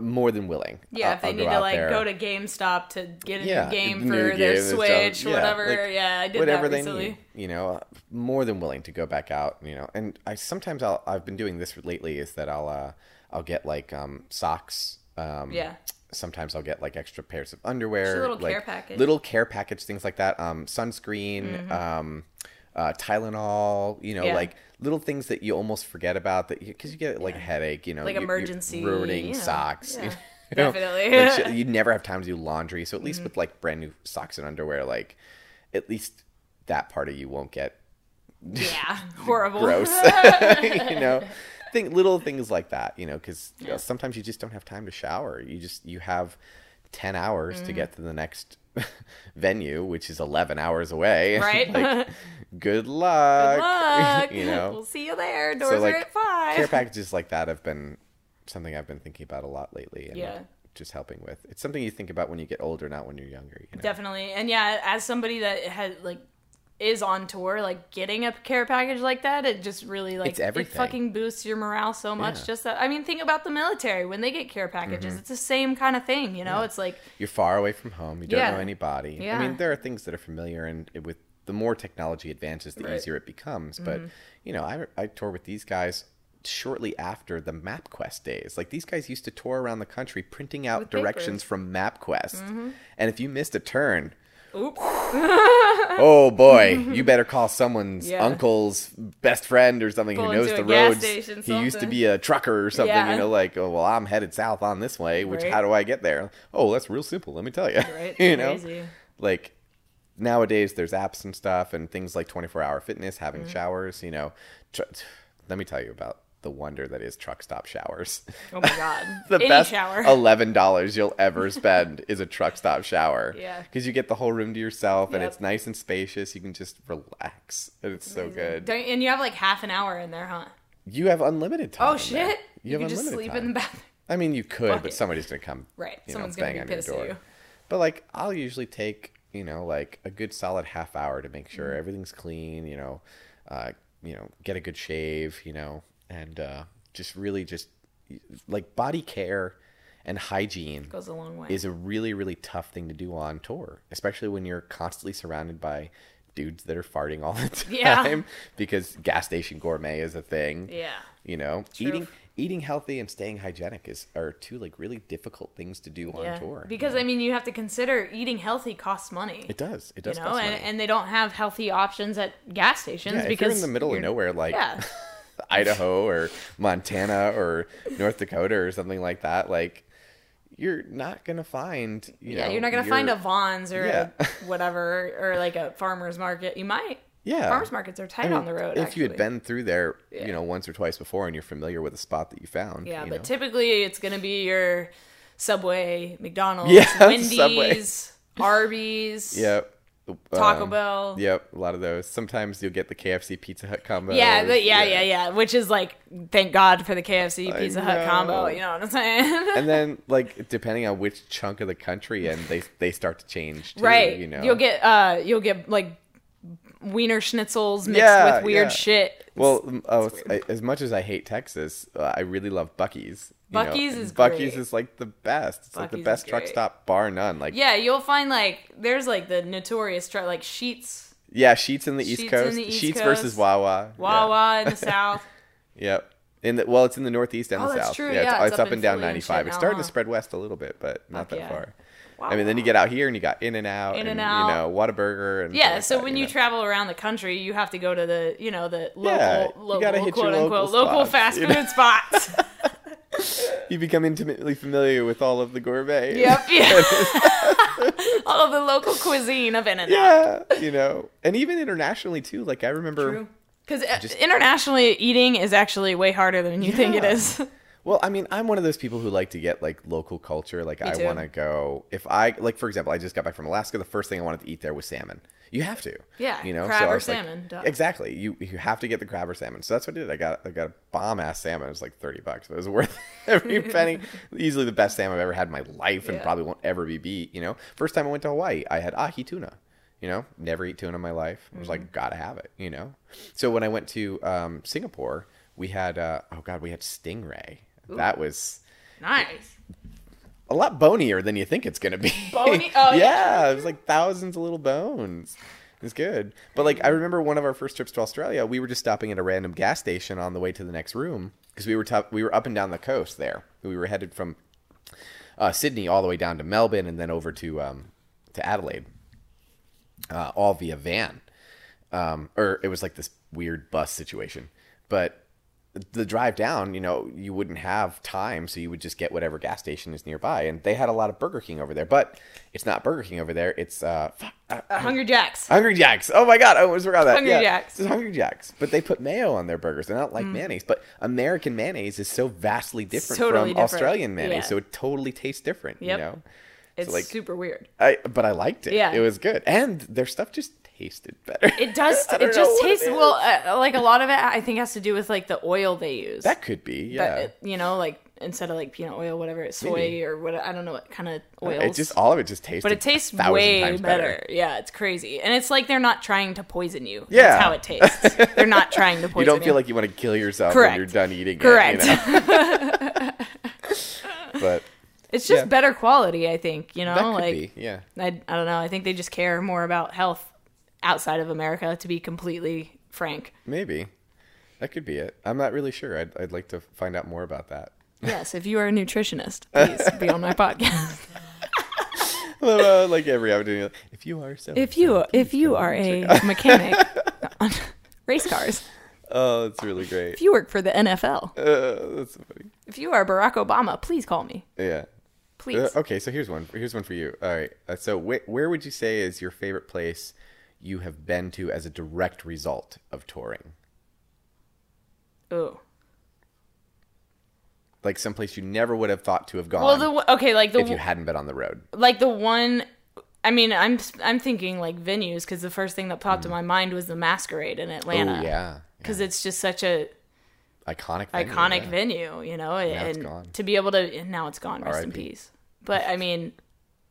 more than willing. Yeah, I'll- if they I'll need to like there. go to GameStop to get a Yeah, new game new for game their. Switch, Yeah, whatever. like, yeah, I did whatever that they need. You know, more than willing to go back out. You know, and I sometimes I'll I've been doing this lately is that I'll uh I'll get like um socks. Um, Yeah. Sometimes I'll get like extra pairs of underwear, Just a little like care package. Mm-hmm. little care package, things like that. Um, sunscreen, um, uh, Tylenol. You know, Yeah. like little things that you almost forget about that because you, get like a headache. You know, Like you- emergency, ruining you know, socks. yeah, you know, definitely. like, you never have time to do laundry, so at least Mm-hmm. with like brand new socks and underwear, like at least that part of you won't get Yeah, horrible. gross. you know, think little things like that. You know, because sometimes you just don't have time to shower. You just you have ten hours Mm. to get to the next venue, which is eleven hours away. Right. like, good luck. Good luck. you know, we'll see you there. Doors so are at five. care packages like that have been something I've been thinking about a lot lately. And Yeah. Just helping with. It's something you think about when you get older, not when you're younger. You know? Definitely. And yeah, as somebody that had like is on tour, like getting a care package like that, it just really like It's everything. it fucking boosts your morale so much. Yeah. Mm-hmm. Just that I mean, think about the military when they get care packages. It's the same kind of thing, you know. It's like You're far away from home. You don't Yeah. know anybody. Yeah. I mean, there are things that are familiar, and it- with the more technology advances, the Right. Mm-hmm. easier it becomes. But you know, I I tour with these guys shortly after the MapQuest days. Like these guys used to tour around the country printing out With directions papers. Mm-hmm. from MapQuest, and if you missed a turn. Oops. Oh boy, you better call someone's Yeah. uncle's best friend or something Pull who knows the roads. station, he used to be a trucker or something, Yeah. you know, like, oh well, I'm headed south on this way. Which Right. how do I get there? Oh, that's real simple. Let me tell you. Right. you know, Crazy. like nowadays there's apps and stuff and things like 24 hour fitness, Mm-hmm. having showers. You know, tr- let me tell you about the wonder that is truck stop showers. Oh my god. the Any best shower. eleven dollars you'll ever spend is a truck stop shower. Yeah. because you get the whole room to yourself, and it's nice and spacious. You can just relax, and it's so good. Don't, and you have like half an hour in there, huh? You have unlimited time. Oh in there. shit! You, You, have can just sleep time. in the bathroom. I mean, you could, Fuck but it. somebody's gonna come. Right. Someone's know, gonna be pissed at you. But like, I'll usually take you know like a good solid half hour to make Mm-hmm. sure everything's clean. You know, uh, you know, get a good shave. You know, and uh, just really just like body care and hygiene Goes a long way. is a really really tough thing to do on tour, especially when you're constantly surrounded by dudes that are farting all the time Yeah. because gas station gourmet is a thing. yeah. You know, True. eating eating healthy and staying hygienic is are two like really difficult things to do on Yeah. tour. Because I mean, you have to consider eating healthy costs money. it does. It does. you know, and, and they don't have healthy options at gas stations yeah, if because you're in the middle of nowhere like Yeah. Idaho or Montana or North Dakota or something like that, like you're not gonna find. You Yeah, know, you're not gonna find your- a Vons or Yeah. a whatever or like a farmer's market. You might. Yeah. Farmers markets are tight I mean, on the road. If you had been through there, Yeah. you know, once or twice before, and you're familiar with the spot that you found. Yeah, you but know? typically it's gonna be your Subway, McDonald's, Yeah, Wendy's, Arby's, Yep. Taco Um, Bell. Yep, a lot of those. Sometimes you'll get the KFC Pizza Hut combo. Yeah, the, yeah, yeah, yeah. Which is like, thank God for the KFC Pizza Hut combo. You know what I'm saying? And then, like, depending on which chunk of the country, and they they start to change. Too, right. You know. You'll get uh, you'll get like wiener schnitzels mixed Yeah, with weird yeah. shit. Well, oh, as much as I hate Texas, uh, I really love Buc-ee's. You know. Is Buc-ee's great. is like the best. It's like the best truck stop, bar none. Like, yeah, you'll find like there's like the notorious tr- like Sheetz, yeah, Sheetz in the East Sheetz in Coast. the East Sheetz Coast. versus Wawa. Yeah. Wawa in the south. Yep. In the well, it's in the Northeast and Oh, the that's South. true, Yeah, yeah, it's, it's up up and down Philly and 95. It's now, starting huh? to uh-huh. spread west a little bit, but not that yeah. far. Wow. I mean, then you get out here and you got In and Out, In and Out, you know Whataburger, and Yeah, like so that, when you know. travel around the country, you have to go to the, you know, the local, Yeah, local, quote unquote, local fast you food know? spots. you become intimately familiar with all of the gourmet. yep, yeah. All of the local cuisine of In and Out. yeah, you know, and even internationally too. Like I remember. Because uh, internationally, eating is actually way harder than you think it Yeah. is. Well, I mean, I'm one of those people who like to get like local culture. Like I too. want to go. If I like, for example, I just got back from Alaska. The first thing I wanted to eat there was salmon. You have to. Yeah, You know, crab I or was like- salmon, exactly. You you have to get the crab or salmon. So that's what I did. I got I got a bomb ass salmon. It was like thirty bucks, but it was worth every penny. Easily the best salmon I've ever had in my life, and Yeah. probably won't ever be beat. You know, first time I went to Hawaii, I had ahi tuna. You know, never eat tuna in my life. I was Mm-hmm. like, gotta have it. You know. So when I went to um, Singapore, we had uh, oh god, we had stingray. That was Nice. a lot bonier than you think it's gonna be. Bony? Oh, yeah. yeah, it was like thousands of little bones. It's good. But like I remember one of our first trips to Australia, we were just stopping at a random gas station on the way to the next room because we were top, we were up and down the coast there. We were headed from uh, Sydney all the way down to Melbourne and then over to um, to Adelaide, uh, all via van. Um, or it was like this weird bus situation, but the drive down, you know, you wouldn't have time, so you would just get whatever gas station is nearby. And they had a lot of Burger King over there, but it's not Burger King over there. It's uh, fuck, uh, Uh, Hungry Jacks. Hungry Jacks. Oh my god, I almost forgot that. Hungry yeah, Jacks. It's Hungry Jacks, but they put mayo on their burgers. They're not Mm. like mayonnaise, but American mayonnaise is so vastly different Totally from different. Australian mayonnaise, Yeah. so it totally tastes different. Yep. You know, It's like- super weird. I but I liked it. Yeah. it was good, and their stuff just tasted better. It does. It just it tastes well. Uh, like a lot of it, I think, has to do with like the oil they use. that could be, yeah. it- you know, like instead of like peanut oil, whatever, it's soy Maybe. or what. I don't know what kind of oils. It just all of it just tastes. but it tastes way times better. Yeah, it's crazy, and it's like they're not trying to poison you. Yeah. That's how it tastes. they're not trying to poison You You don't feel like you want to kill yourself Correct. when you're done eating Correct. it. You know? but It's just Yeah. better quality, I think. You know, that could like be, yeah. I, I don't know. I think they just care more about health outside of America. To be completely frank, Maybe. That could be it. I'm not really sure. I'd, I'd like to find out more about that. yes. If you are a nutritionist, please be on my podcast. Uh, like every opportunity. If you are so. If you if you are a mechanic on race cars, Oh, that's really great. if you work for the NFL, Uh, that's so funny. if you are Barack Obama, please call me. Yeah. Please. Uh, okay, so here's one. Here's one for you. All right. Uh, so wh- where would you say is your favorite place you have been to as a direct result of touring? Oh. Like someplace you never would have thought to have gone Well, the okay, like the if you hadn't been on the road. like the one. I mean, I'm I'm thinking like venues because the first thing that popped in my mind was the Masquerade in Atlanta. Mm. Oh yeah, because it's just such a iconic, venue, iconic yeah. venue, you know, it's and gone. to be able to and now it's gone. Rest in peace. But I mean,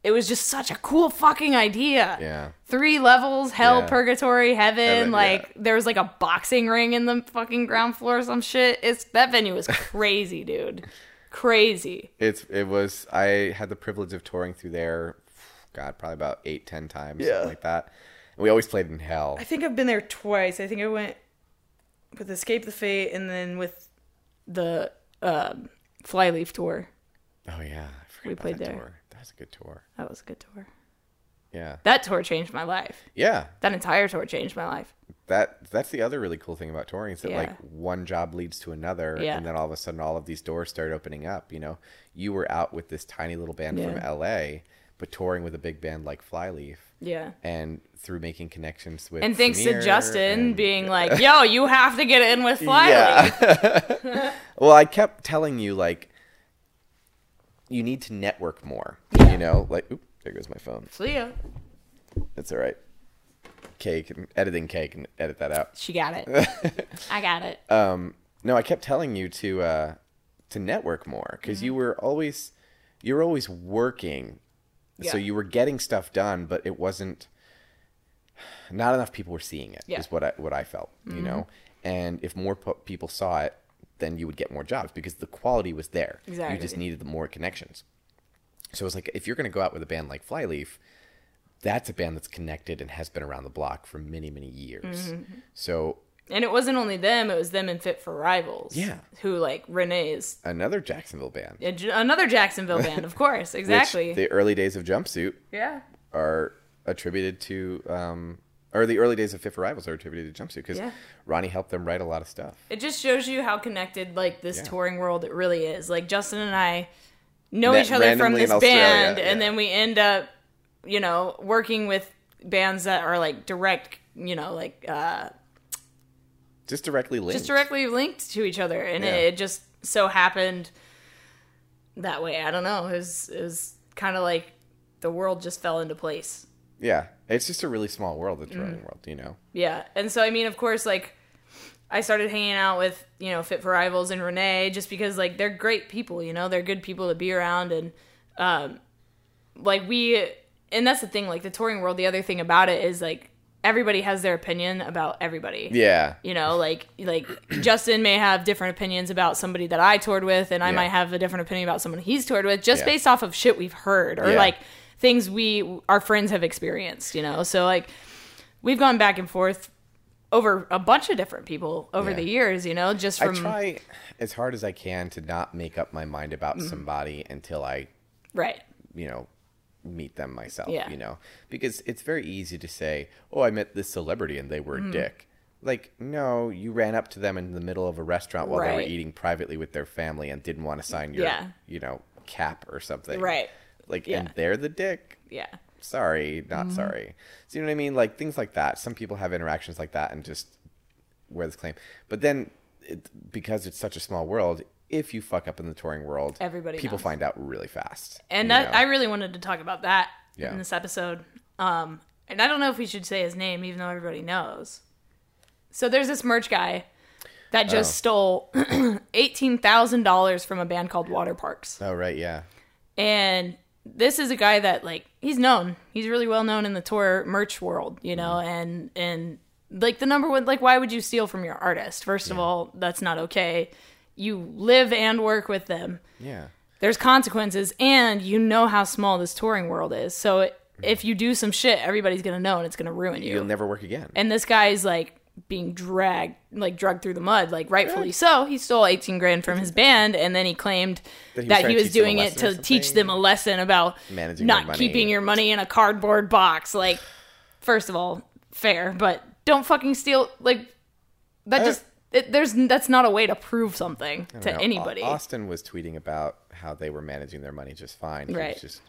it was just such a cool fucking idea. Yeah, Three levels, hell, Yeah. purgatory, heaven. Heaven, like yeah. there was like a boxing ring in the fucking ground floor or some shit. It's that venue was crazy, dude. Crazy. it's it was. I had the privilege of touring through there. God, probably about eight, ten times, Yeah. something like that. And we always played in hell. I think I've been there twice. I think I went with Escape the Fate and then with the um, Flyleaf tour. Oh yeah, I forgot We about played that there. Tour. That was a good tour. That was a good tour. Yeah, That tour changed my life. yeah. That entire tour changed my life. That that's the other really cool thing about touring is that Yeah. like one job leads to another, Yeah. and then all of a sudden all of these doors start opening up. You know, you were out with this tiny little band from L.A., but touring with a big band like Flyleaf. Yeah. and through making connections with And thanks to Justin and- being like, yo, you have to get in with Flyleaf. yeah well i kept telling you like you need to network more you know like oop, there goes my phone See ya. it's all right can editing Kay can edit that out She got it. I got it. um no i kept telling you to uh to network more because Mm-hmm. you were always you were always working so you were getting stuff done but it wasn't not enough people were seeing it. Is Yeah. Mm-hmm. what i what i felt you know and if more po- people saw it then you would get more jobs because the quality was there Exactly. you just needed the more connections so it's like if you're going to go out with a band like flyleaf that's a band that's connected and has been around the block for many many years Mm-hmm. so And it wasn't only them, it was them and Fit for Rivals. Yeah. Who, like, Renee is another jacksonville band another Jacksonville band, of course. Exactly. the early days of jumpsuit yeah. are attributed to um or the early days of Fit for Rivals are attributed to jumpsuit because Yeah. Ronnie helped them write a lot of stuff. It just shows you how connected, like, this Yeah. touring world it really is. Like, Justin and I know each other from this band, and then we end up, you know, working with bands that are, like, direct, you know, like, uh, Just directly linked. just directly linked to each other, and Yeah. it, it just so happened that way. I don't know. It was it was kind of like the world just fell into place. Yeah, it's just a really small world, Mm. the touring world, you know. Yeah, and so I mean, of course, like I started hanging out with you know Fit for Rivals and Renee just because like they're great people. You know, they're good people to be around, and um, like we, and that's the thing. Like the touring world, the other thing about it is like everybody has their opinion about everybody. Yeah, You know, like like Justin may have different opinions about somebody that I toured with, and I Yeah. might have a different opinion about someone he's toured with, just Yeah. based off of shit we've heard or Yeah. like things we our friends have experienced. You know, so like we've gone back and forth over a bunch of different people over Yeah. the years. You know, just I try as hard as I can to not make up my mind about Mm-hmm. somebody until I, right. you know, meet them myself. Yeah. You know, because it's very easy to say, "Oh, I met this celebrity and they were Mm-hmm. a dick." Like, no, you ran up to them in the middle of a restaurant while they were eating privately with their family and didn't want to sign your, Yeah. you know, cap or something. Right. Like, Yeah. and they're the dick. Yeah. sorry, not Mm-hmm. sorry. So you know what I mean? Like things like that. Some people have interactions like that and just wear this claim. But then, it, because it's such a small world, if you fuck up in the touring world, Everybody people knows. find out really fast. And that know? I really wanted to talk about that Yeah. in this episode. Um, and I don't know if we should say his name, even though everybody knows. So there's this merch guy that just Oh. stole eighteen thousand dollars from a band called Waterparks, oh right, yeah, and this is a guy that like he's known. He's really well known in the tour merch world, you know, Mm-hmm. and and like the number one like why would you steal from your artist? First of all, that's not okay. You live and work with them yeah, there's consequences and you know how small this touring world is so it, if you do some shit everybody's gonna know and it's gonna ruin you you'll never work again. and this guy's like being dragged like drugged through the mud like rightfully so he stole 18 grand from his band and then he claimed That that he he was was, teach them a doing it to teach them a lesson about Managing not keeping your money in a cardboard box like first of all fair but don't fucking steal like that Uh, just it, there's that's not a way to prove something to know. anybody Awsten was tweeting about how they were managing their money just fine. He Right. was just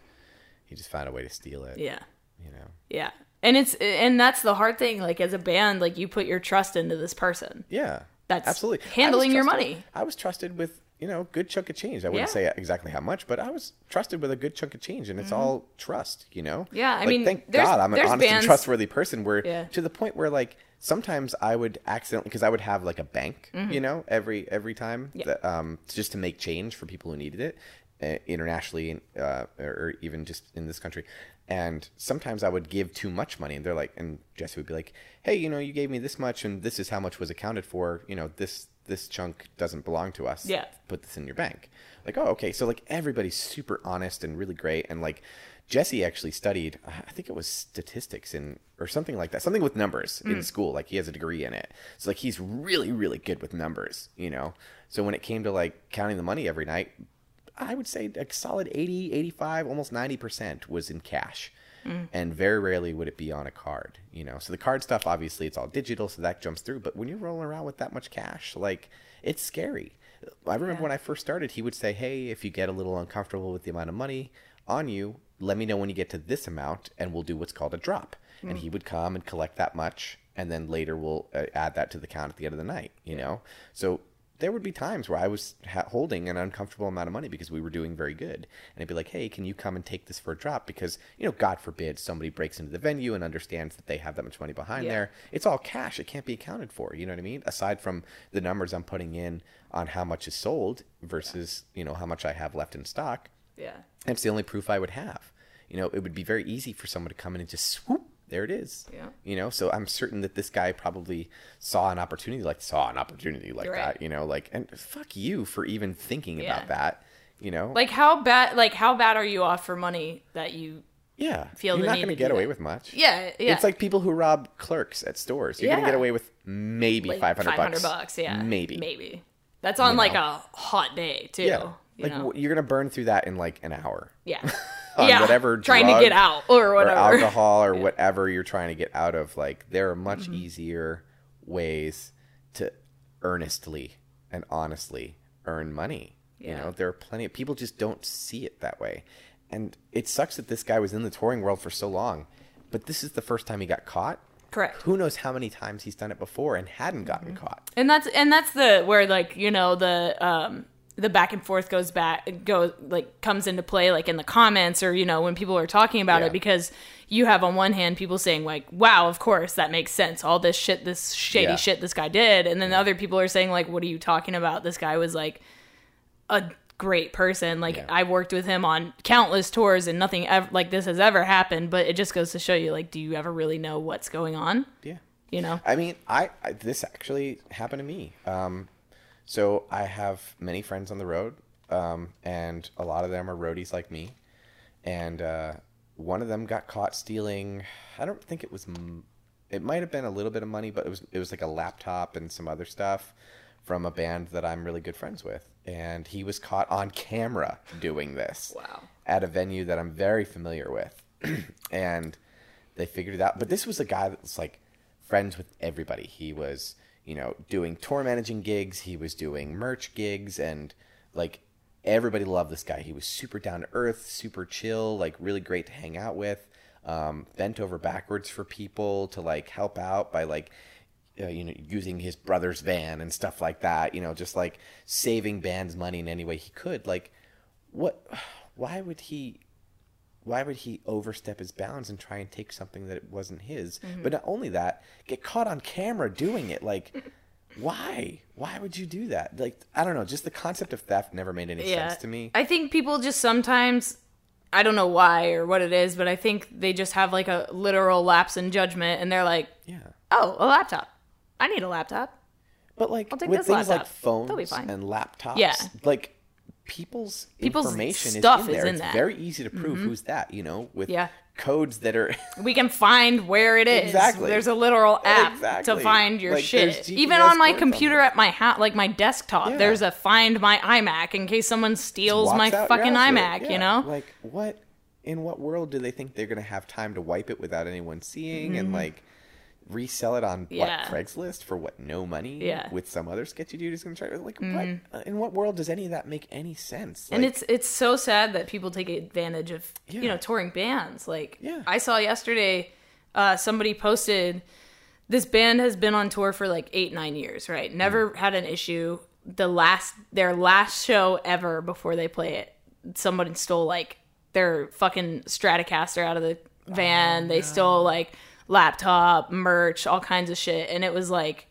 he just found a way to steal it. yeah You know. Yeah. And it's and that's the hard thing like as a band like you put your trust into this person. Yeah. that's Absolutely. Handling your money. I was trusted with, you know, good chunk of change. I wouldn't Yeah. say exactly how much, but I was trusted with a good chunk of change, and it's all trust, you know? Mm-hmm. Yeah, I Like, mean, thank God I'm an honest and trustworthy person where Yeah. to the point where, like, sometimes I would accidentally, because I would have, like, a bank, Mm-hmm. you know, every every time, that, um, just to make change for people who needed it uh, internationally uh, or even just in this country. And sometimes I would give too much money, and they're like, and Jesse would be like, "Hey, you know, you gave me this much, and this is how much was accounted for. You know, this this chunk doesn't belong to us. Yeah. put this in your bank." Like, oh, okay. So like everybody's super honest and really great, and like Jesse actually studied, I think it was statistics in or something like that, something with numbers in mm. school. Like he has a degree in it, so like he's really really good with numbers, you know. So when it came to like counting the money every night, I would say a solid 80, 85, almost 90% was in cash. And very rarely would it be on a card, you know. So the card stuff, obviously, it's all digital, so that jumps through. But when you're rolling around with that much cash, like, it's scary. I remember when I first started, he would say, Hey, if you get a little uncomfortable with the amount of money on you, let me know when you get to this amount, and we'll do what's called a drop. And he would come and collect that much, and then later we'll uh, add that to the count at the end of the night, you know. So there would be times where I was ha- holding an uncomfortable amount of money because we were doing very good. And I'd be like, hey, can you come and take this for a drop? Because, you know, God forbid somebody breaks into the venue and understands that they have that much money behind Yeah. there. It's all cash. It can't be accounted for. You know what I mean? Aside from the numbers I'm putting in on how much is sold versus, you know, how much I have left in stock. Yeah. That's the only proof I would have. You know, it would be very easy for someone to come in and just swoop, there it is. Yeah. You know, so I'm certain that this guy probably saw an opportunity, like saw an opportunity like Right. that. You know, like and fuck you for even thinking Yeah. about that. You know, Like how bad? Like how bad are you off for money that you? yeah, feel you're the not going to get away that. with much. Yeah, yeah. It's like people who rob clerks at stores. You're going to get away with maybe like 500 500 bucks. bucks. Yeah, maybe. maybe. That's on You like know. a hot day too. Yeah, you like know? w- you're going to burn through that in like an hour. yeah, on yeah. whatever trying to get out or or whatever. alcohol or whatever you're trying to get out of like there are much Mm-hmm. easier ways to earnestly and honestly earn money you know there are plenty of people just don't see it that way and it sucks that this guy was in the touring world for so long but this is the first time he got caught Correct. who knows how many times he's done it before and hadn't gotten Mm-hmm. caught and that's and that's the where like you know the um the back and forth goes back goes like comes into play like in the comments or you know when people are talking about Yeah. it because you have on one hand people saying like wow of course that makes sense all this shit this shady Yeah. shit this guy did and then other people are saying like what are you talking about this guy was like a great person like Yeah. i worked with him on countless tours and nothing ever like this has ever happened but it just goes to show you like do you ever really know what's going on yeah you know I mean, I, I this actually happened to me. Um, so I have many friends on the road, um, and a lot of them are roadies like me. And uh, one of them got caught stealing. I don't think it was. m- It might have been a little bit of money, but it was it was like a laptop and some other stuff from a band that I'm really good friends with. And he was caught on camera doing this Wow. at a venue that I'm very familiar with. and they figured it out. But this was a guy that was like friends with everybody. He was, you know, doing tour managing gigs, he was doing merch gigs, and like everybody loved this guy. He was super down to earth, super chill, like really great to hang out with. Um, bent over backwards for people to like help out by like uh, you know, using his brother's van and stuff like that, you know, just like saving bands money in any way he could. Like, what, why would he, why would he overstep his bounds and try and take something that wasn't his? Mm-hmm. But not only that, get caught on camera doing it. Like, why? Why would you do that? Like, I don't know. Just the concept of theft never made any sense to me. I think people just sometimes I don't know why or what it is, but I think they just have like a literal lapse in judgment and they're like, yeah. "Oh, a laptop. I need a laptop." But like I'll take with this things like laptop. phones be fine. and laptops, Yeah. like people's, People's information stuff is in is in it's that. Mm-hmm. very easy to prove who's that, you know, with Yeah. codes that are We can find where it is. Exactly. There's a literal app Exactly. to find your Like, shit. Even on my codes on computer at my house, like my desktop, Yeah. there's a find my iMac in case someone steals my fucking iMac, Yeah. you know? Like what in what world do they think they're gonna have time to wipe it without anyone seeing and like resell it on Mm-hmm. Yeah. what Craigslist for what no money Yeah. Mm-hmm. with some other sketchy dude who's gonna try to like what uh, in what world does any of that make any sense? and it's it's so sad that people take advantage of you know touring bands like Yeah. i saw yesterday uh, somebody posted this band has been on tour for like eight nine years right never had an issue the last their last show ever before they play it someone stole like their fucking stratocaster out of the van they stole like laptop merch all kinds of shit and it was like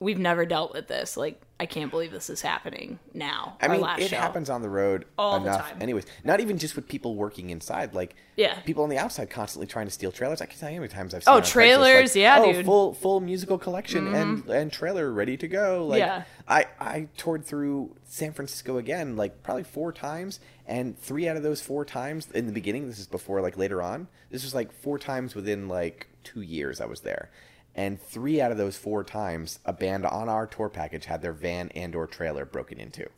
we've never dealt with this like i can't believe this is happening now I mean, last it show. happens on the road All the enough, time. anyways. Not even just with people working inside, like Yeah. people on the outside constantly trying to steal trailers. I can tell you how many times I've seen Oh, trailers, like, yeah, oh, dude. Mm-hmm. full full musical collection and and trailer ready to go. Like, Yeah. I I toured through San Francisco again, like probably four times, and three out of those four times in the beginning. This is before like later on. This was like four times within like two years I was there. And three out of those four times, a band on our tour package had their van and or trailer broken into,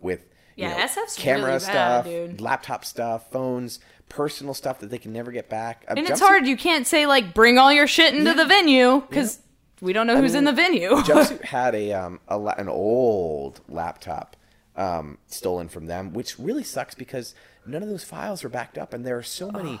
with you Yeah, know, SF's camera really bad, stuff, dude. laptop stuff, phones, personal stuff that they can never get back. And it's hard you can't say like bring all your shit into the venue because we don't know who's in the venue Jumpsuit had a um a, la- an old laptop um stolen from them, which really sucks because none of those files are backed up, and there are so many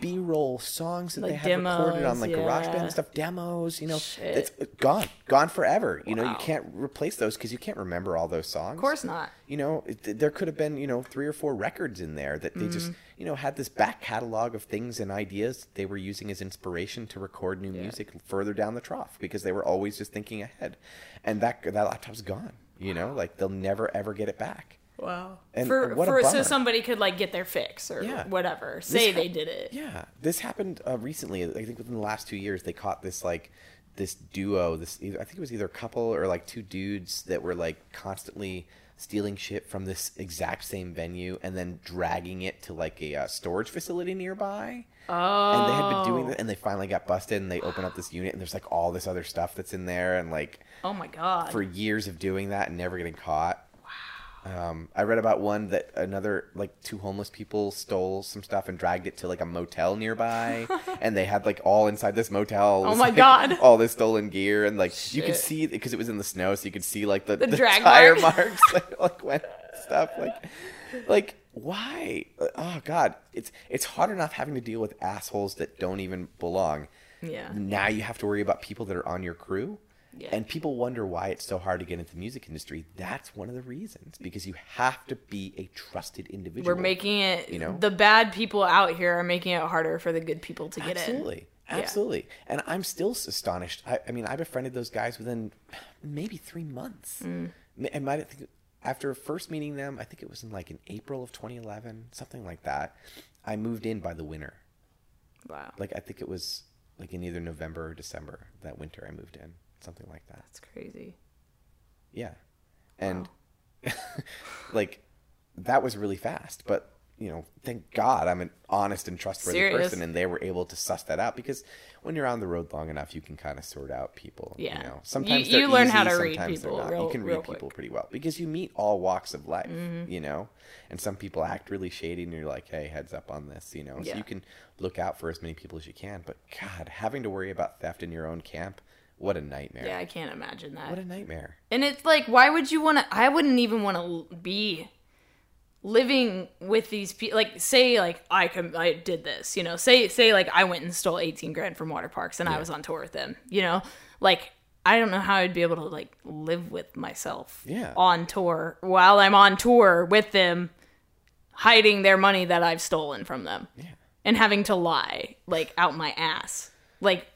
B-roll songs that they Like have recorded on demos, like yeah. GarageBand and stuff, demos. You know, Shit. it's gone, gone forever. You know, you can't replace those because you can't remember all those songs. of course not you know it, there could have been you know three or four records in there that they just Mm-hmm. you know had this back catalog of things and ideas they were using as inspiration to record new music further down the trough because they were always just thinking ahead and that that laptop's gone you know like they'll never ever get it back wow. And for, for so somebody could like get their fix or Yeah. whatever. Say hap- they did it. Yeah. This happened uh, recently i think within the last two years they caught this like this duo this i think it was either a couple or like two dudes that were like constantly stealing shit from this exact same venue and then dragging it to like a uh, storage facility nearby. Oh and they had been doing that and they finally got busted and they open up this unit and there's like all this other stuff that's in there and like oh my god. for years of doing that and never getting caught. Um, I read about one that another like two homeless people stole some stuff and dragged it to like a motel nearby, and they had like all inside this motel. Oh my like, God. All this stolen gear and like you could see because it was in the snow, so you could see like the, The the, drag tire mark. marks like, like when stuff like like why? Oh God, it's it's hard enough having to deal with assholes that don't even belong. yeah Now you have to worry about people that are on your crew. Yeah. And people wonder why it's so hard to get into the music industry. That's one of the reasons because you have to be a trusted individual. we're making it You know? the bad people out here are making it harder for the good people to get in. absolutely, Yeah. absolutely. And I'm still astonished. I, I mean, I befriended those guys within maybe three months. Mm. I might think after first meeting them. I think it was in like in April of 2011, something like that. I moved in by the winter. wow Like I think it was like in either November or December that winter. I moved in, something like that. that's crazy Yeah. And like that was really fast, but you know, thank God I'm an honest and trustworthy Serious. person and they were able to suss that out because when you're on the road long enough you can kind of sort out people, Yeah. you know. Sometimes you they're learn easy, how to read sometimes they're people not. real- you can read quick. people pretty well because you meet all walks of life, Mm-hmm. you know. And some people act really shady and you're like, "Hey, heads up on this," you know. Yeah. So you can look out for as many people as you can, but god, having to worry about theft in your own camp, what a nightmare. yeah i can't imagine that What a nightmare. And it's like, why would you want to? I wouldn't even want to be living with these people. Like, say, like I can, I did this. You know, say, say, like I went and stole eighteen grand from Waterparks, and I was on tour with them. You know, like I don't know how I'd be able to like live with myself. Yeah. On tour while I'm on tour with them, hiding their money that I've stolen from them. Yeah. And having to lie like out my ass, like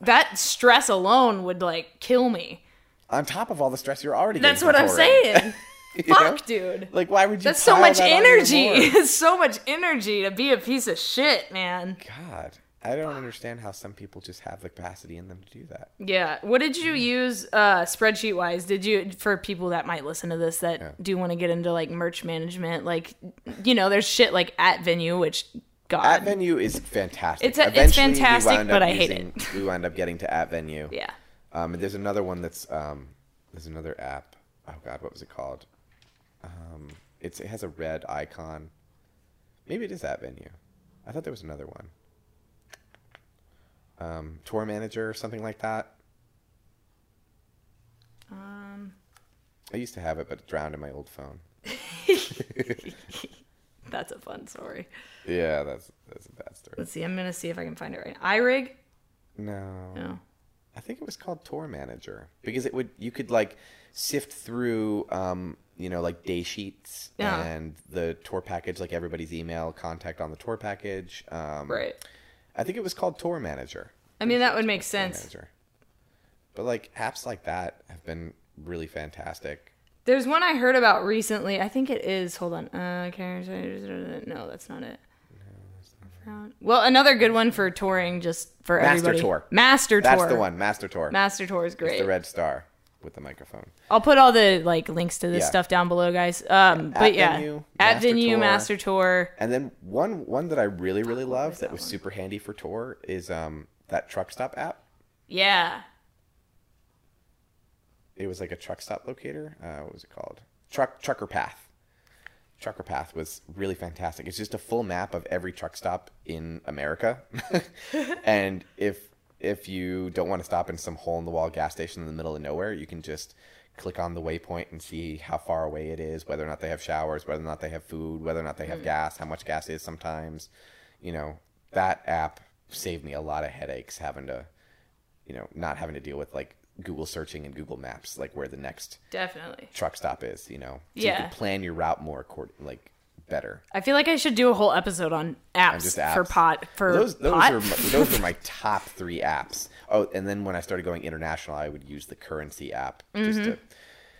that stress alone would like kill me. on top of all the stress you're already That's what I'm saying. Fuck, know? dude. Like, why would you? That's so much that energy. It's so much energy to be a piece of shit, man. God, I don't understand how some people just have the capacity in them to do that. Yeah. What did you use uh spreadsheet wise? Did you for people that might listen to this that do want to get into like merch management, like you know, there's shit like AtVenu, which God AtVenu is fantastic. It's a- it's fantastic, but I hate using- We wind up getting to AtVenu. Yeah. Um, and there's another one that's um, there's another app. Oh God, what was it called? Um, it's it has a red icon. Maybe it is AtVenu. I thought there was another one. Um, tour manager or something like that. Um I used to have it, but it drowned in my old phone. that's a fun story. Yeah, that's that's a bad story. Let's see. I'm gonna see if I can find it right. iRig? No, No. I think it was called Tour Manager because it would you could like sift through um, you know like day sheets Yeah. and the tour package like everybody's email contact on the tour package. Um, Right. I think it was called Tour Manager. I mean, that would make sense. Manager. But like apps like that have been really fantastic. There's one I heard about recently. I think it is. Hold on. Uh, can- no, that's not it. Well, another good one for touring, just for Master everybody. Tour. Master Tour. That's the one, Master Tour. Master Tour is It's great. the red star with the microphone. I'll put all the like links to this Yeah. stuff down below, guys. Um, At but yeah, Venue, at Master venue, Tour. Master Tour. And then one one that I really really love that that was one? super handy for tour is um that truck stop app. Yeah, It was like a truck stop locator. Uh, what was it called? Truck Trucker Path. Trucker Path was really fantastic. It's just a full map of every truck stop in America. and if if you don't want to stop in some hole in the wall gas station in the middle of nowhere, you can just click on the waypoint and see how far away it is, whether or not they have showers, whether or not they have food, whether or not they have gas, how much gas is sometimes. You know, that app saved me a lot of headaches having to you know, not having to deal with like Google searching and Google Maps, like where the next definitely. truck stop is, you know. So Yeah. you can plan your route more accord- like better. I feel like I should do a whole episode on apps, just for pot for those those pot. are my, those were my top three apps. Oh, and then when I started going international, I would use the currency app just Mm-hmm. to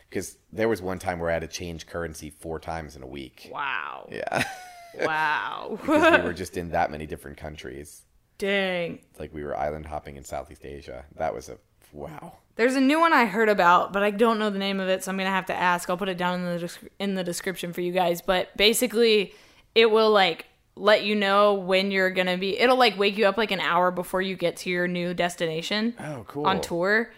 because there was one time where I had to change currency four times in a week. wow, Yeah, wow, because we were just in that many different countries. dang. Like we were island hopping in Southeast Asia. That was a wow. There's a new one I heard about, but I don't know the name of it, so I'm gonna have to ask. I'll put it down in the in the description for you guys. But basically, it will like let you know when you're gonna be. It'll like wake you up like an hour before you get to your new destination Oh, cool. on tour.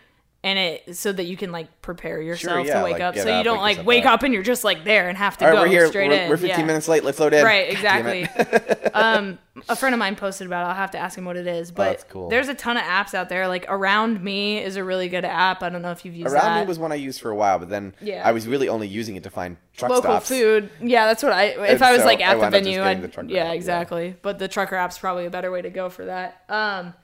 And it so that you can like prepare yourself yeah, to wake like, up, so you up, don't like wake up. up and you're just like there and have to All right, go we're here. straight We're, in. we're 15 Yeah. minutes late. Let's load in. Right, exactly. um, a friend of mine posted about it. I'll have to ask him what it is. But Oh, cool. there's a ton of apps out there. Like Around Me is a really good app. I don't know if you've used Around that. Me was one I used for a while, but then Yeah. I was really only using it to find truck Local stops. food. Yeah, that's what I. If And I was so like at the wound up just venue, getting I'd. the yeah, app, yeah. exactly. But the trucker app's probably a better way to go for that. Um,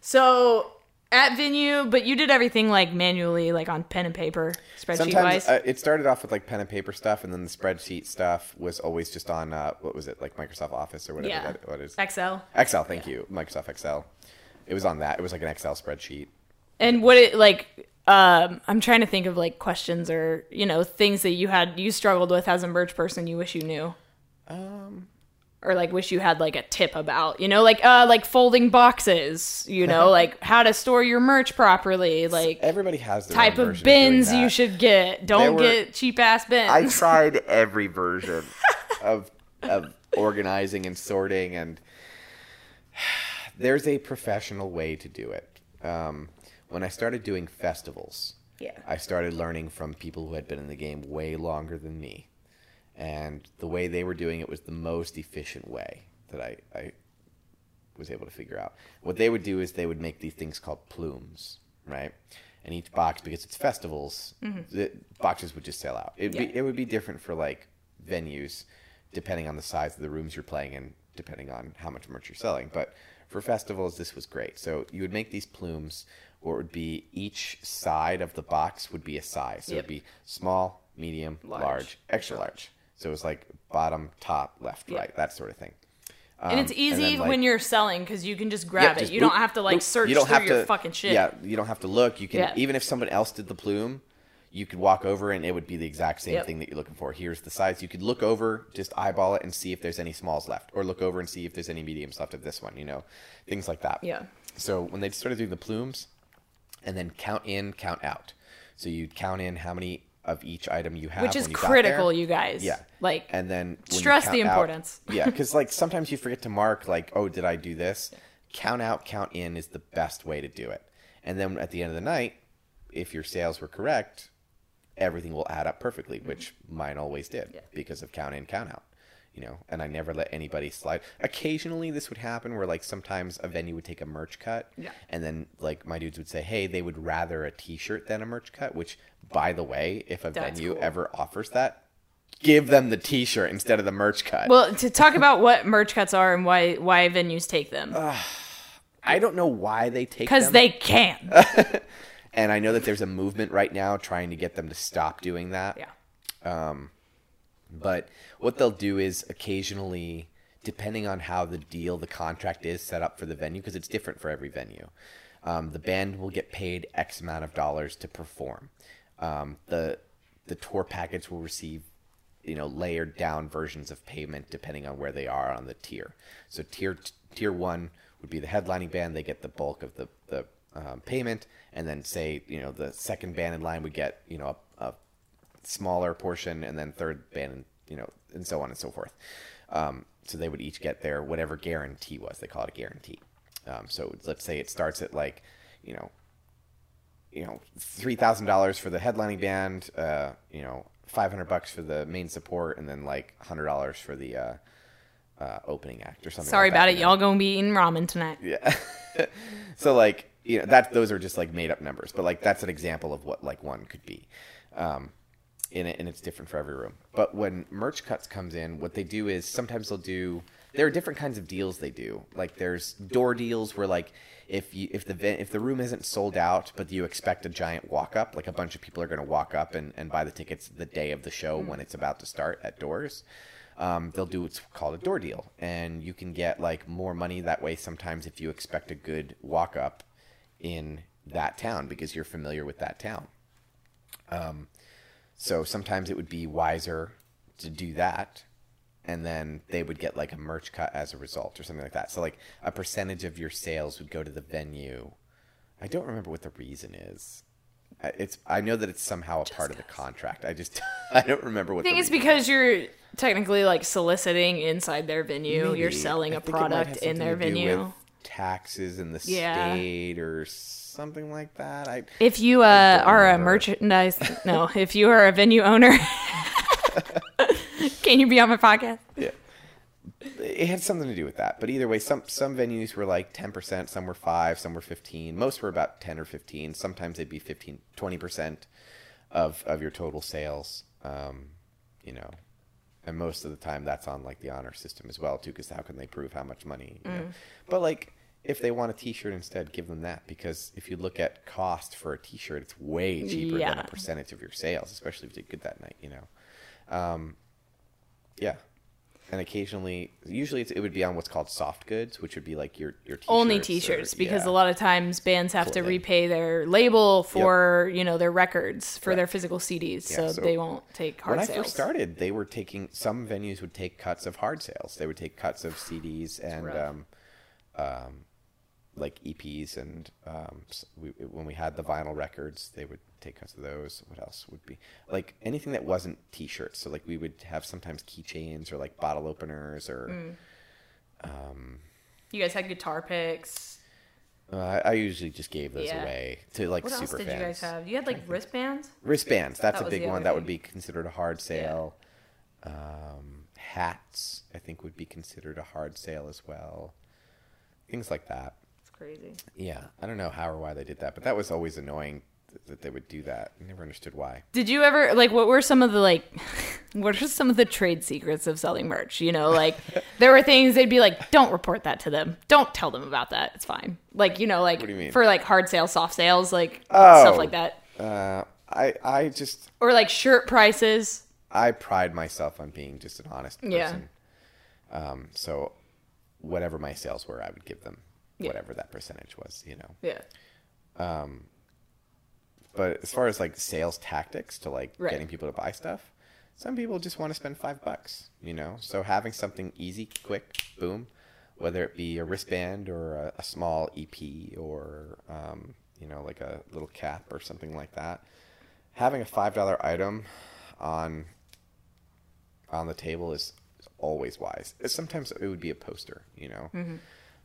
so AtVenu, but you did everything like manually, like on pen and paper, spreadsheet Sometimes wise. uh, it started off with like pen and paper stuff, and then the spreadsheet stuff was always just on uh, what was it like Microsoft Office or whatever Yeah. that what is Excel. Excel. Thank you, Microsoft Excel. It was on that. It was like an Excel spreadsheet. And what it like um I'm trying to think of like questions or, you know, things that you had you struggled with as a merch person you wish you knew. Um, Or like wish you had like a tip about, you know, like uh like folding boxes, you know, like how to store your merch properly, like everybody has their type of bins you should get. Don't were- get cheap ass bins. I tried every version of of organizing and sorting, and there's a professional way to do it. Um, when I started doing festivals, Yeah. I started learning from people who had been in the game way longer than me, and the way they were doing it was the most efficient way that I, I was able to figure out. What they would do is they would make these things called plumes, right? And each box, because it's festivals, mm-hmm. the boxes would just sell out. It'd Yeah. be, it would be different for like venues, depending on the size of the rooms you're playing in, depending on how much merch you're selling. But for festivals, this was great. So you would make these plumes, or it would be each side of the box would be a size. So Yep. it'd be small, medium, Large, large, extra large. So it was like bottom, top, left, Yeah. right, that sort of thing. and it's Um, easy then, like- when you're selling because you can just grab yeah, it. You boop, don't have to like boop. search you don't through have your to, fucking shit. Yeah, you don't have to look. You can Yeah. even if someone else did the plume, you could walk over and it would be the exact same Yep. thing that you're looking for. Here's the size. You could look over, just eyeball it, and see if there's any smalls left, or look over and see if there's any mediums left of this one. You know, things like that. Yeah. So when they started doing the plumes, and then count in, count out. So you'd count in how many of each item you have, Which is when you got critical, you guys. Yeah. Like and then stress the count out- importance. yeah, because like sometimes you forget to mark like, oh, did I do this? Count out, count in is the best way to do it. And then at the end of the night, if your sales were correct, everything will add up perfectly, which mine always did Mm-hmm. Yeah. because of count in, count out. You know, and I never let anybody slide. Occasionally, this would happen where like sometimes a venue would take a merch cut, Yeah. and then like my dudes would say, "Hey, they would rather a T-shirt than a merch cut." Which, by the way, if a That's venue cool. ever offers that, give them the T-shirt instead of the merch cut. Well, to talk about what merch cuts are and why why venues take them. I don't know why they take them Because they can. and I know that there's a movement right now trying to get them to stop doing that. yeah. Um, But what they'll do is occasionally, depending on how the deal, the contract is set up for the venue, because it's different for every venue, um, the band will get paid X amount of dollars to perform. Um, the the tour package will receive, you know, layered down versions of payment depending on where they are on the tier. So tier tier one would be the headlining band; they get the bulk of the the um, payment, and then say you know the second band in line would get you know smaller portion, and then third band, and you know, and so on and so forth. Um, so they would each get their whatever guarantee was. They call it a guarantee. Um, so let's say it starts at like, you know, you know, three thousand dollars for the headlining band. Uh, you know, five hundred bucks for the main support, and then like hundred dollars for the uh, uh, opening act or something. Sorry like that, about you it. know? Y'all gonna be eating ramen tonight. Yeah. so like you know that those are just like made up numbers, but like that's an example of what like one could be. Um, in it, and it's different for every room. But when merch cuts comes in, what they do is sometimes they'll do. There are different kinds of deals they do. Like there's door deals where like if you if the if the room isn't sold out, but you expect a giant walk up, like a bunch of people are going to walk up and, and buy the tickets the day of the show when it's about to start at doors. Um, they'll do what's called a door deal, and you can get like more money that way. Sometimes if you expect a good walk up in that town because you're familiar with that town. So sometimes it would be wiser to do that, and then they would get like a merch cut as a result or something like that. So like a percentage of your sales would go to the venue. I don't remember what the reason is. I- It's I know that it's somehow a part of the contract. I just I don't remember what. I think the it's because you're technically like soliciting inside their venue. You're selling I a think it might have product in their venue. taxes in the Yeah. state or something like that. I If you uh, are a merchandise, no, if you are a venue owner, can you be on my podcast? Yeah. It had something to do with that. But either way, some some venues were like 10%, some were 5, some were 15. Most were about 10 or 15. Sometimes they'd be 15, 20% of of your total sales. Um, you know. And most of the time that's on like the honor system as well too cuz how can they prove how much money, you Mm. know. But like if they want a t-shirt instead, give them that because if you look at cost for a t-shirt, it's way cheaper than a percentage of your sales, especially if you did good that night, you know. Um, yeah, and occasionally, usually it's, it would be on what's called soft goods, which would be like your your t-shirts Only t-shirts because yeah. a lot of times bands have to repay their label for you know their records for their physical CDs, Yeah, so, so they won't take hard when I first started, they were taking some venues would take cuts of hard sales. They would take cuts of CDs and um, um, like EPs and um, we, when we had the vinyl records, they would take cuts of those. What else would be like anything that wasn't T-shirts? So like we would have sometimes keychains or like bottle openers or. Mm. You guys had guitar picks. Uh, I usually just gave those Yeah. away to like What else super did fans. you guys have? You had like wristbands. Wristbands. That's That a big one. other That would be considered a hard sale. Um, hats, I think, would be considered a hard sale as well. Things like that. It's crazy. Yeah, I don't know how or why they did that, but that was always annoying that they would do that. I never understood why. Did you ever like what were some of the like what are some of the trade secrets of selling merch? You know, like there were things they'd be like, Don't report that to them. Don't tell them about that. It's fine. Like, you know, like What do you mean? for like hard sales, soft sales, like Oh. stuff like that. Uh, I I just Or like shirt prices. I pride myself on being just an honest person. Yeah. Um, so whatever my sales were, I would give them Yeah. whatever that percentage was. You know. Yeah. Um, But as far as like sales tactics to like Right. getting people to buy stuff, some people just want to spend five bucks, you know. So having something easy, quick, boom, whether it be a wristband or a, a small EP or um, you know like a little cap or something like that, having a five dollar item on on the table is, is always wise. Sometimes it would be a poster, you know.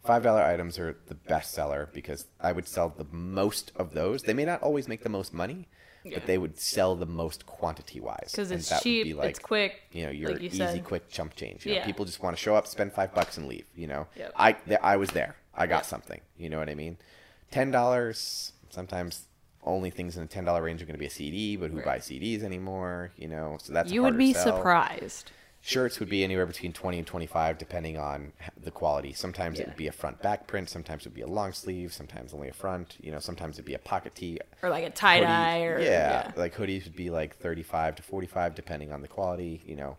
Five dollar items are the best seller because I would sell the most of those. They may not always make the most money, Yeah. but they would sell the most quantity wise. Because it's cheap, like, it's quick. You know, your like you easy, said. quick chump change. You know, Yeah. people just want to show up, spend five bucks, and leave. You know, Yep. I th- I was there. I got Yep. something. You know what I mean? Ten dollars. Sometimes only things in the ten dollar range are going to be a CD, but who Right. buys CDs anymore? You know, so that's You would be sell. surprised. Shirts would be anywhere between 20 and 25 depending on the quality. Sometimes it would be a front back print, sometimes it would be a long sleeve, sometimes only a front, you know, sometimes it'd be a pocket tee. Or like a tie dye or yeah, like hoodies would be like 35 to 45 depending on the quality, you know,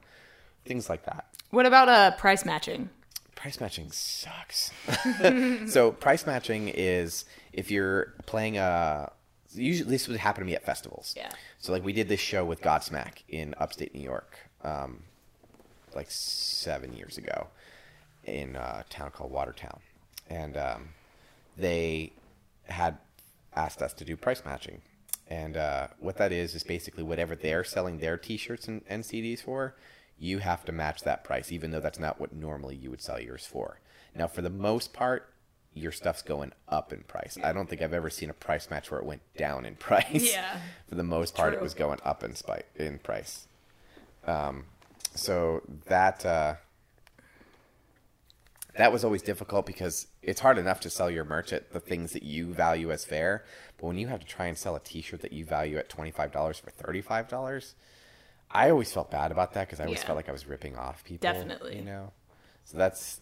things like that. What about uh price matching? Price matching sucks. so price matching is if you're playing a usually this would happen to me at festivals. Yeah. So like we did this show with Godsmack in upstate New York, um, like seven years ago, in a town called Watertown, and um, they had asked us to do price matching, and uh, what that is is basically whatever they're selling their T-shirts and, and CDs for, you have to match that price, even though that's not what normally you would sell yours for. Now, for the most part, your stuff's going up in price. I don't think I've ever seen a price match where it went down in price. Yeah. For the most part, it was going up in spite in price. Um, so that uh, that was always difficult because it's hard enough to sell your merch at the things that you value as fair, but when you have to try and sell a T-shirt that you value at twenty five dollars for thirty five dollars, I always felt bad about that because I always Yeah. felt like I was ripping off people. Definitely. you know. So that's,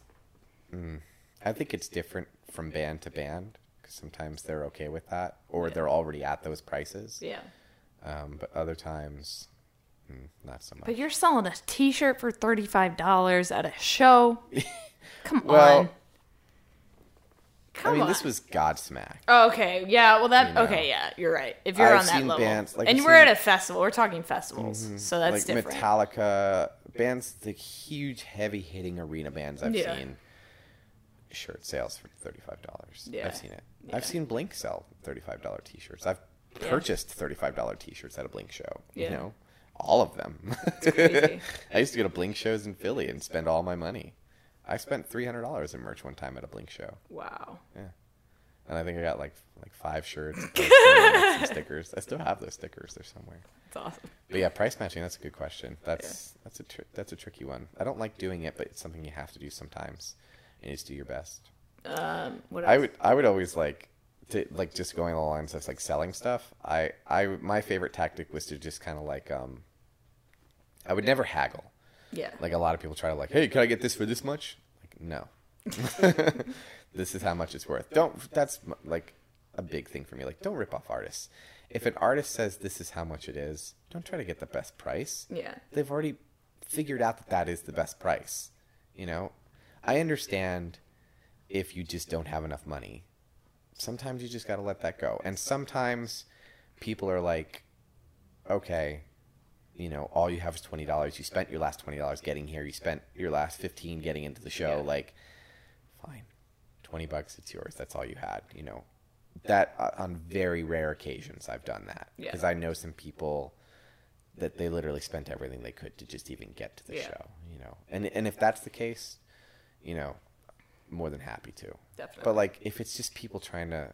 mm, I think it's different from band to band because sometimes they're okay with that or they're already at those prices. Yeah. Um, but other times, not so much. But you're selling a t-shirt for $35 at a show. Come Well, on. I Come mean, on. this was Godsmack. Oh, okay. Yeah. Well, that. You know. okay. Yeah. You're right. If you're I've on that level, bands- like, and I've we're seen- Mm-hmm. at a festival, we're talking festivals, so that's like different. Metallica bands, the huge heavy hitting arena bands I've Yeah. seen. Shirt sales for thirty five dollars. Yeah. I've seen it. Yeah. I've seen Blink sell thirty five dollar t shirts. I've purchased thirty five dollar t shirts at a Blink show. Yeah. You know, all of them. crazy. I used to go to Blink shows in Philly and spend all my money. I spent three hundred dollars in merch one time at a Blink show. Wow. Yeah. And I think I got like like five shirts, and stickers. I still have those stickers. They're somewhere. That's awesome. But yeah, price matching. That's a good question. That's that's a tr- that's a tricky one. I don't like doing it, but it's something you have to do sometimes, and you just do your best. Um, what else? I would I would always like to like just going along the lines of like selling stuff. I I my favorite tactic was to just kind of like um. I would never haggle. yeah. Like a lot of people try to like, hey, can I get this for this much? Like no. this is how much it's worth. Don't. That's like a big thing for me. Like don't rip off artists. If an artist says this is how much it is, don't try to get the best price yeah. they've already figured out that that is the best price. You know, I understand if you just don't have enough money. Sometimes you just got to let that go. And sometimes people are like, okay, you know, all you have is $20. You spent your last $20 getting here. You spent your last 15 getting into the show. Yeah. Like, fine. 20 bucks, it's yours. That's all you had, you know. That uh, on very rare occasions I've done that Yeah. because I know some people that they literally spent everything they could to just even get to the Yeah. show, you know. And and if that's the case, you know, more than happy to. Definitely. But like if it's just people trying to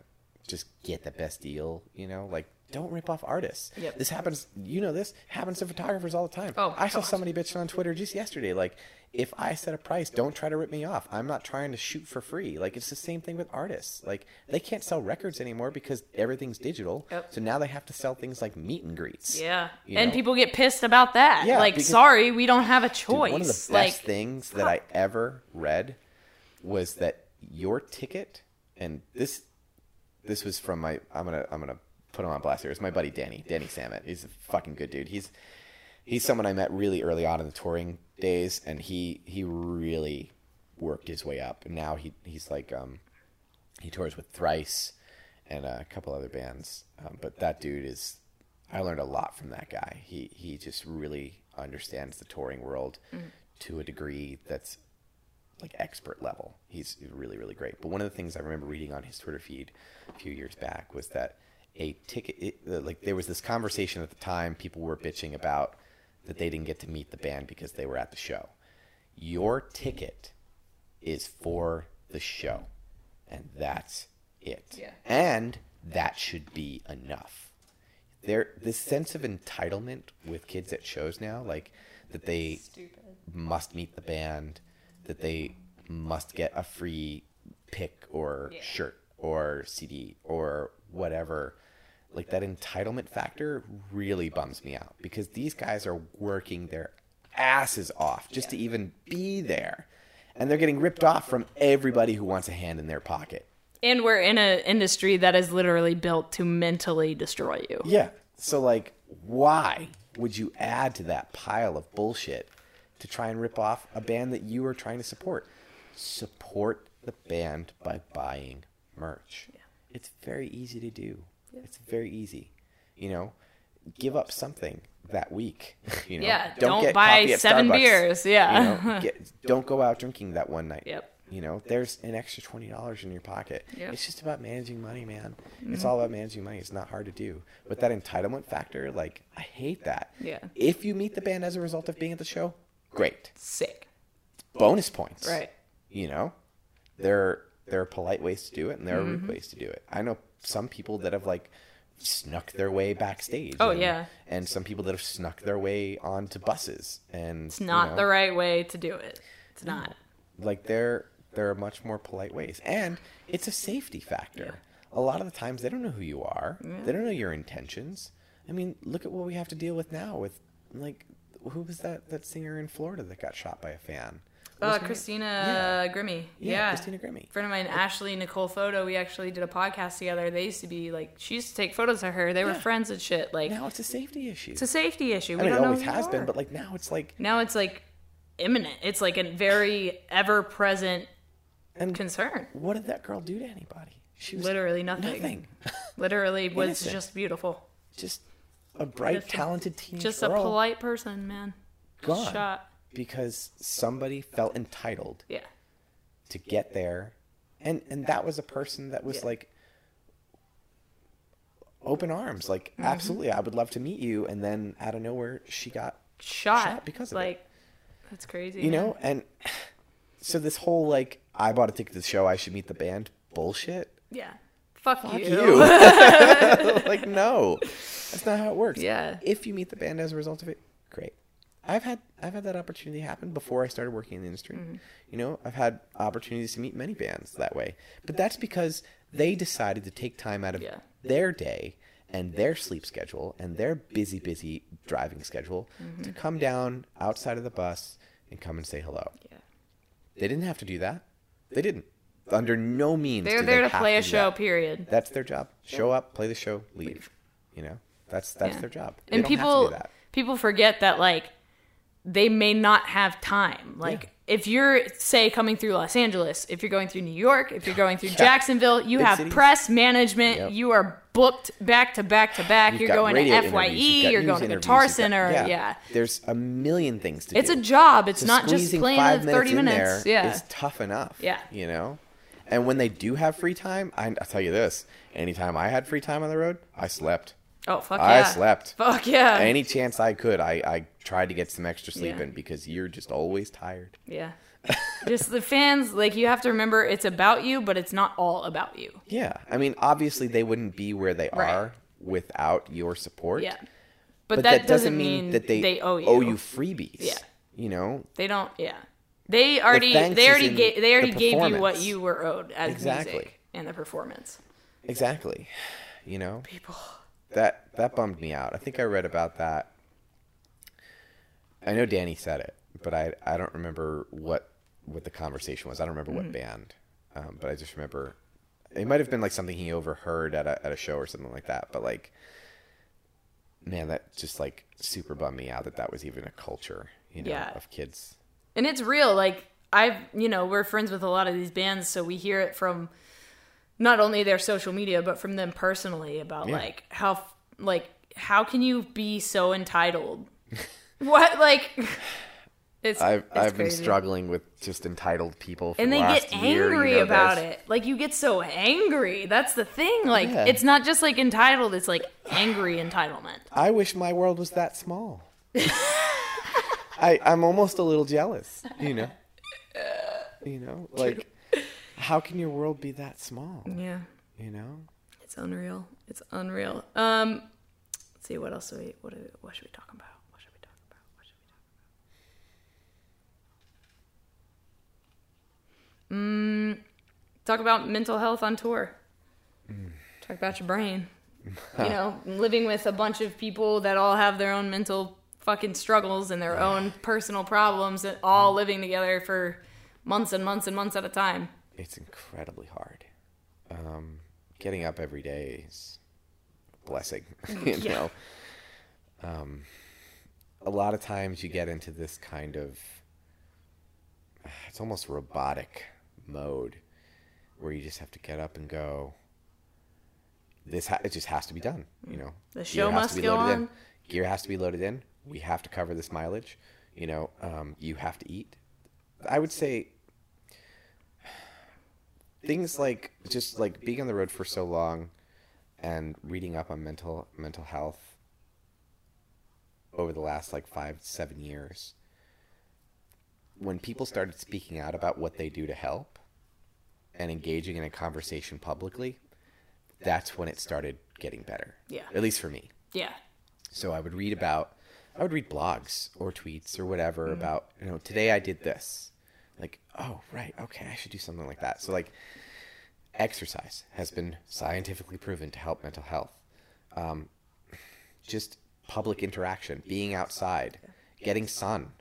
just get the best deal, you know, like don't rip off artists. Yep. This happens, you know this happens to photographers all the time. Oh, I saw God. somebody bitching on Twitter just yesterday like if I set a price, don't try to rip me off. I'm not trying to shoot for free. Like it's the same thing with artists. Like they can't sell records anymore because everything's digital. Yep. So now they have to sell things like meet and greets. Yeah. You and people get pissed about that. Yeah, like, because- sorry, we don't have a Dude, choice. one of the best like, things that I ever read was that your ticket, and this this was from my I'm gonna I'm gonna put him on blast here. It's my buddy Danny Danny Samet. He's a fucking good dude. He's he's someone I met really early on in the touring days, and he he really worked his way up. And now he he's like um he tours with Thrice and a couple other bands. Um, but that dude is I learned a lot from that guy. He he just really understands the touring world to a degree that's like expert level. He's really really great. But one of the things I remember reading on his Twitter feed a few years back was that a ticket it, uh, like there was this conversation at the time people were bitching about that they didn't get to meet the band because they were at the show. Your ticket is for the show and that's it. Yeah. And that should be enough. There this sense of entitlement with kids at shows now like that they must meet the band, that they must get a free pick or Yeah. shirt or CD or whatever. Like that entitlement factor really bums me out because these guys are working their asses off just to even be there. And they're getting ripped off from everybody who wants a hand in their pocket. And we're in an industry that is literally built to mentally destroy you. Yeah. So like why would you add to that pile of bullshit to try and rip off a band that you are trying to support? Support the band by buying merch. It's very easy to do. It's very easy. You know, give up something that week. You know, Yeah, don't buy coffee at seven Starbucks. beers, yeah. You know, get, don't go out drinking that one night. Yep. You know, there's an extra twenty dollars in your pocket. Yep. It's just about managing money, man. Mm-hmm. It's all about managing money. It's not hard to do. But that entitlement factor, like, I hate that. Yeah. If you meet the band as a result of being at the show, great. Sick. Bonus points. Right. You know, there there are polite ways to do it, and there are Mm-hmm. rude ways to do it. I know some people that have like snuck their way backstage. Oh, and, yeah. And some people that have snuck their way onto buses, and It's not the right way to do it. It's not. like there there are much more polite ways and it's a safety factor a lot of the times they don't know who you are they don't know your intentions i mean look at what we have to deal with now with like who was that that singer in florida that got shot by a fan Uh. Christina Yeah. Grimmie. Yeah, Yeah. Christina Grimmie. Friend of mine, Ashley Nicole Photo, we actually did a podcast together. They used to be like, she used to take photos of her. They were Yeah. friends and shit. Like, now it's a safety issue it's a safety issue. We i mean it don't know always has been but like now it's like now it's like imminent. It's like a very ever present and concern. what did that girl do to anybody she was Literally nothing. nothing Literally was Innocent. just beautiful. just a bright Just talented teen Just a polite person, man. gone Shot. Because somebody felt entitled Yeah. to get there and and that was a person that was Yeah. like open arms like Mm-hmm. absolutely i would love to meet you and then out of nowhere she got Shot. Shot because of it. like, that's crazy. you man. know and so this whole like i bought a ticket to the show i should meet the band bullshit Yeah. Fuck, Fuck you. you like no that's not how it works Yeah. if you meet the band as a result of it great i've had i've had that opportunity happen before i started working in the industry Mm-hmm. you know i've had opportunities to meet many bands that way but that's because they decided to take time out of Yeah. their day and their sleep schedule and their busy busy driving schedule Mm-hmm. to come down outside of the bus and come and say hello Yeah. they didn't have to do that they didn't under no means They're do there they to play a show, that. period. That's their job. Show up, play the show, leave. You know, that's that's Yeah. their job. They and don't have to people do that. people forget that like they may not have time like if you're say coming through los angeles if you're going through new york if you're going through Yeah. jacksonville you Big have cities. press management Yep. you are booked back to back to back you're going to fye interviews, you've got you're going to guitar you've got- center yeah. There's a million things to it's do. It's a job it's So not just playing five the 30 in minutes there yeah is tough enough. Yeah. You know? And when they do have free time, I, I'll tell you this. Anytime I had free time on the road, I slept. Oh fuck I yeah I slept. fuck yeah Any chance I could, I, I tried to get some extra sleep Yeah. in because you're just always tired. yeah just the fans like you have to remember it's about you but it's not all about you Yeah. I mean, obviously they wouldn't be where they Right. are without your support. yeah but, that, doesn't mean, that they, they owe you freebies. Yeah. You know, They don't. Yeah, they already thanks they already gave they already the gave you what you were owed as Exactly. music and the performance. exactly. You know, People. That that bummed me out. I think I read about that. I know Danny said it, but I I don't remember what what the conversation was. I don't remember Mm. what band, um, but I just remember it might have been like something he overheard at a at a show or something like that. But like, man, that just like super bummed me out that that was even a culture, you know, Yeah. of kids. And it's real. Like I've you know we're friends with a lot of these bands, so we hear it from not only their social media but from them personally about Yeah. like how like how can you be so entitled? what like? It's, I've it's I've been struggling with just entitled people, for and the they get year, you angry know about this. it. Like you get so angry. That's the thing. Like Yeah. it's not just like entitled. It's like angry entitlement. I wish my world was that small. I I'm almost a little jealous, you know. You know, like how can your world be that small? Yeah, You know? it's unreal. It's unreal. Um, let's see what else do we what what should we talk about? What should we talk about? What should we talk about? Mm, talk about mental health on tour. Talk about your brain. you know, living with a bunch of people that all have their own mental fucking struggles and their own personal problems and all Mm. living together for months and months and months at a time. It's incredibly hard. Um, getting up every day is a blessing. you Yeah. know, um, a lot of times you get into this kind of it's almost robotic mode where you just have to get up and go. This ha- it just has to be done. You know, The show must be go loaded in. Gear has to be loaded in. We have to cover this mileage. You know, um, you have to eat. I would say things like just like being on the road for so long and reading up on mental mental health over the last like five seven years when people started speaking out about what they do to help and engaging in a conversation publicly that's when it started getting better Yeah. at least for me Yeah. so I would read about, I would read blogs or tweets or whatever mm-hmm. about, you know, today I did this. Like, oh, right, okay, I should do something like that. So, like, exercise has been scientifically proven to help mental health. Um, just public interaction, being outside, getting sun,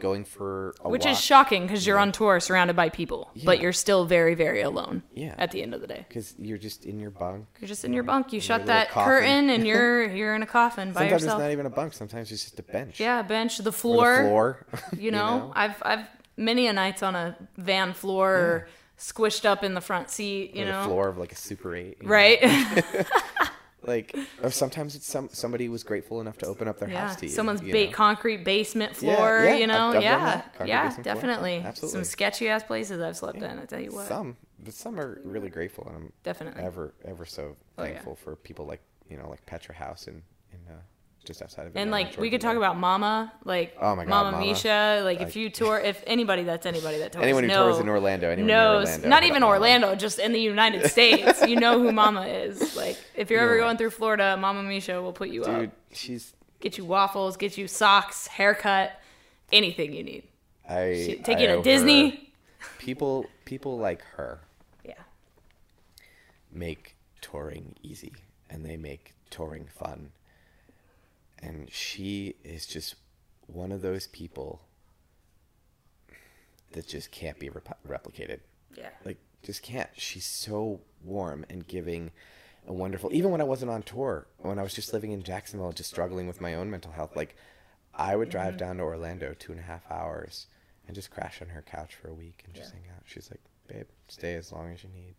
going for a Which walk. is shocking because you're on tour surrounded by people, but you're still very, very alone Yeah. at the end of the day. because you're just in your bunk. You're just in your bunk. You shut that coffin. curtain, and you're you're in a coffin by Sometimes yourself. it's not even a bunk. Sometimes it's just a bench. yeah, bench, the Or floor. the floor. You, know? I've I've many a nights on a van floor, or squished up in the front seat. You Or the know, floor of like a Super 8. right? Like, or sometimes it's some somebody was grateful enough to open up their yeah, house to you. someone's you ba- concrete basement floor. yeah, you know, I've- yeah, yeah, floor. definitely. Absolutely. Some sketchy ass places I've slept in. I tell you what, Some, but some are really grateful, and I'm Definitely. ever ever so Oh, thankful for people like you know like Petra House and in uh, just outside of And like we could talk about Mama, like Oh my God, Mama, Mama. Misha. Like if you tour, if anybody that's anybody that tours, anyone who know- tours in Orlando, anyone knows, Orlando, not even Mama. Orlando, just in the United States, you know who Mama is. Like if you're ever going through Florida, Mama Misha will put you Dude, up, she's get you waffles, get you socks, haircut, anything you need. I She, take I you to her- Disney. People people like her Yeah, make touring easy and they make touring fun. And she is just one of those people that just can't be rep- replicated. yeah, Like, just can't. She's so warm and giving and wonderful. Even when I wasn't on tour, when I was just living in Jacksonville, just struggling with my own mental health, like, I would drive mm-hmm. down to Orlando two and a half hours and just crash on her couch for a week and just hang out. She's like, babe, stay as long as you need.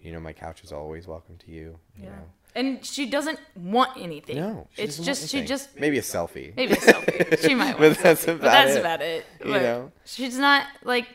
You know, my couch is always welcome to you. You yeah. know? And she doesn't want anything. No, she it's doesn't want just she anything. just maybe a selfie. maybe a selfie. She might want but a that's selfie, about but that's it. about it. You But know? she's not like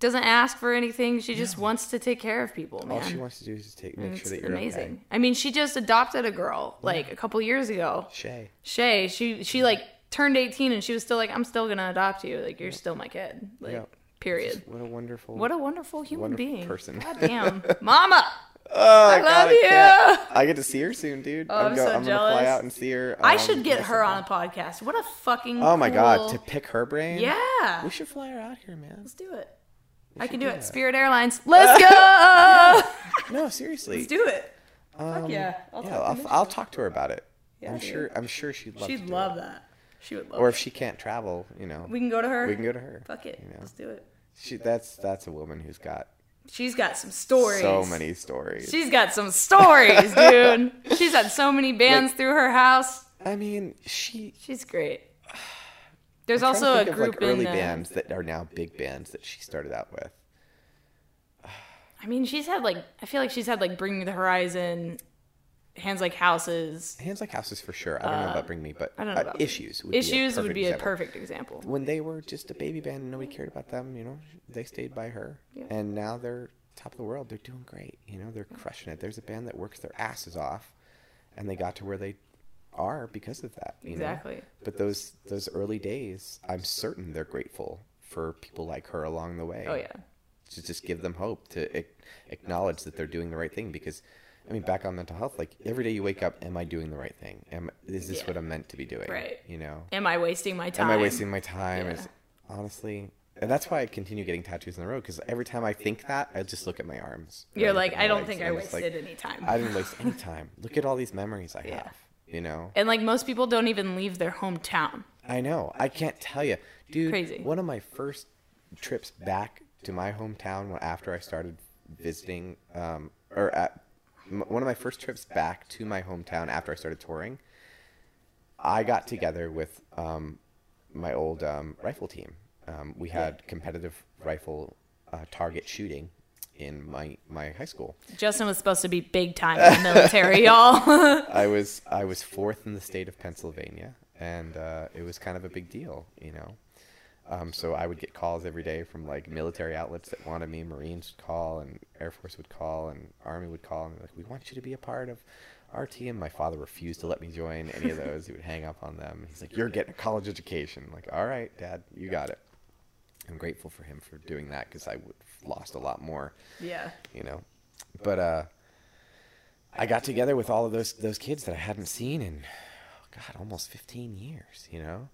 doesn't ask for anything. She just wants to take care of people, man. All she wants to do is just take make And sure that you're amazing. okay. I mean, she just adopted a girl like a couple years ago. Shay. Shay, she she like turned 18 and she was still like, I'm still gonna adopt you. Like you're still my kid. Like Yeah. period. What a wonderful. What a wonderful human wonderful being. person. God damn, Mama. Oh, I God, love can't. you. I get to see her soon, dude. Oh, I'm so I'm gonna fly out and see her. I um, should get her on a podcast. What a fucking. Oh my god, to pick her brain. Yeah. We should fly her out here, man. Let's do it. I can do do it. that. Spirit Airlines. Let's go. No, seriously. Let's do it. Um, yeah. I'll yeah, talk I'll, to I'll talk to her about it. Yeah, I'm dude. sure. I'm sure she'd love. She'd love it. that. She would love. Or if she can't travel, you know, we can go to her. we can go to her. Fuck it. You know, Let's do it. she that's that's a woman who's got She's got some stories. so many stories. She's got some stories, dude. She's had so many bands Like- through her house. I mean, she. She's great. There's I'm also a think of, group like early in. bands that are now big bands that she started out with. I mean, she's had like I feel like she's had like Bring Me the Horizon, Hands Like Houses. Hands like houses for sure. I don't know about Bring Me, but Uh, I don't know uh, about issues. Would Issues be would be a perfect example. when they were just a baby band and nobody cared about them, you know, they stayed by her. Yeah. And now they're top of the world. They're doing great. You know, they're crushing it. There's a band that works their asses off and they got to where they are because of that. you know? Exactly. But those those early days, I'm certain they're grateful for people like her along the way. Oh yeah. To just give them hope, to acknowledge that they're doing the right thing because I mean, back on mental health, like every day you wake up, am I doing the right thing? Am is this Yeah. what I'm meant to be doing? Right. You know, Am I wasting my time? Am I wasting my time? Yeah. Is honestly, and that's why I continue getting tattoos in the road because every time I think that, I just look at my arms. You're like, I don't legs, think I wasted like, any time. I didn't waste any time. Look at all these memories I Yeah. have. you know. And like most people don't even leave their hometown. I know. I can't tell you, dude. Crazy. One of my first trips back to my hometown after I started visiting, um, or at, one of my first trips back to my hometown after I started touring, I got together with um, my old um, rifle team. Um, we had competitive rifle uh, target shooting in my my high school. Justin was supposed to be big time in the military, y'all. I was I was fourth in the state of Pennsylvania, and uh, it was kind of a big deal, you know. Um, so I would get calls every day from like military outlets that wanted me. Marines would call, and Air Force would call, and Army would call, and like, "We want you to be a part of our team." My father refused to let me join any of those. he would hang up on them. He's like, "You're getting a college education." I'm like, all right, Dad, you got it. I'm grateful for him for doing that because I would have lost a lot more yeah. you know. But uh, I got together with all of those those kids that I hadn't seen in oh God almost 15 years, you know.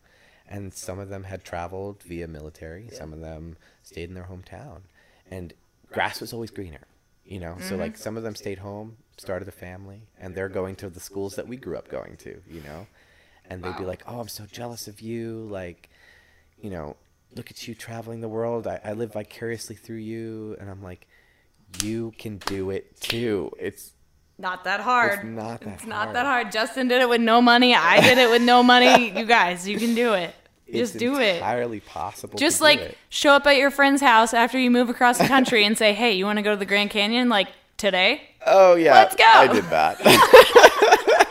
And some of them had traveled via military. Some of them stayed in their hometown, and grass was always greener, you know. So like mm-hmm. some of them stayed home, started a family, and they're going to the schools that we grew up going to, you know. And they'd be like, "Oh, I'm so jealous of you," like, you know, look at you traveling the world. I, I live vicariously through you. And I'm like, you can do it too. It's Not that hard. It's not that It's not hard. that hard. Justin did it with no money. I did it with no money. You guys, you can do it. Just it's do it. entirely possible. Just like show up at your friend's house after you move across the country and say, "Hey, you want to go to the Grand Canyon like today?" oh yeah, Let's go. I did that.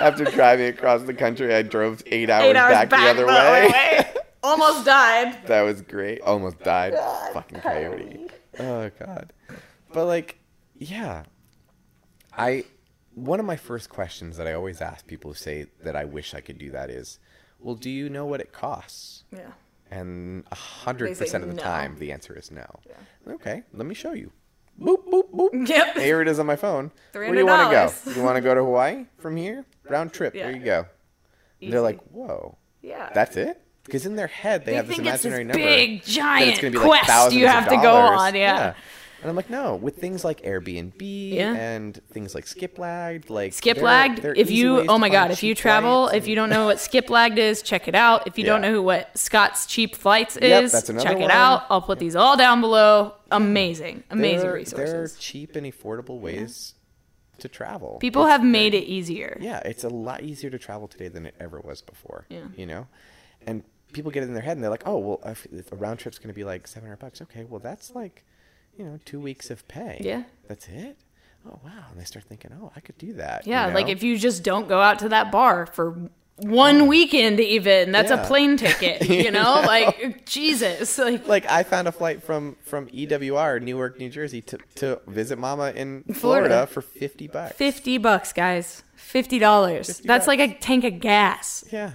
After driving across the country, I drove eight hours, Eight hours back, back, the other the way. way. Almost died. that was great. Almost died. Fucking coyote. Oh god. But like, yeah. I one of my first questions that I always ask people who say that I wish I could do that is, well, do you know what it costs? Yeah. And a hundred percent of the no. time, the answer is no. Okay, let me show you. Boop boop boop. Yep. Here it is on my phone. Where do you want to go? $300. You want to go to Hawaii from here? Round trip. Yeah. There you go. They're like, whoa, yeah. that's it? Because in their head, they, They have this think it's imaginary this number. big, that it's giant gonna be quest thousands you have to go on, yeah. And I'm like, no, with things like Airbnb Yeah. and things like Skiplagged, like Skip lagged. If you, oh my god, if you travel, if you don't know what skip lagged is, check it out. If you don't know who what Scott's cheap flights Yep, is, another check it out. I'll put these all down below. Amazing, amazing resources. There are cheap and affordable ways to travel. People It's have made it easier. Yeah, it's a lot easier to travel today than it ever was before. Yeah. You know, and people get it in their head and they're like, oh, well, if, if a round trip's going to be like seven hundred bucks, okay, well, that's like, you know, two weeks of pay. Yeah. That's it. Oh wow, and they start thinking, oh, I could do that. you Yeah, like if you just don't go out to that bar for one weekend, even that's Yeah. a plane ticket. You know, like Jesus, like like I found a flight from from EWR Newark, New Jersey to to visit Mama in Florida. Florida, for fifty bucks. fifty bucks, guys. Fifty dollars. 50 That's like a tank of gas. Yeah.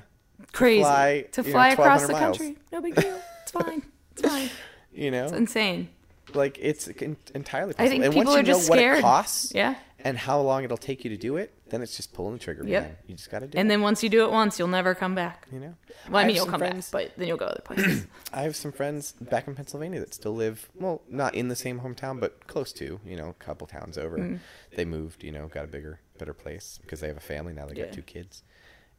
Crazy fly, to you know, fly across the miles. country. No big deal. It's fine. It's fine. You know, It's insane. Like it's entirely I possible. think and people once you are just know scared. what it costs, Yeah. and how long it'll take you to do it, then it's just pulling the trigger. Yep. Man. You just got to do And it. And then once you do it once, you'll never come back. you know. Well, I have mean, you'll come friends, back, but then you'll go other places. I have some friends back in Pennsylvania that still live, well, not in the same hometown, but close to, you know, a couple towns over. Mm-hmm. They moved, you know, got a bigger, better place because they have a family now. They Yeah. got two kids,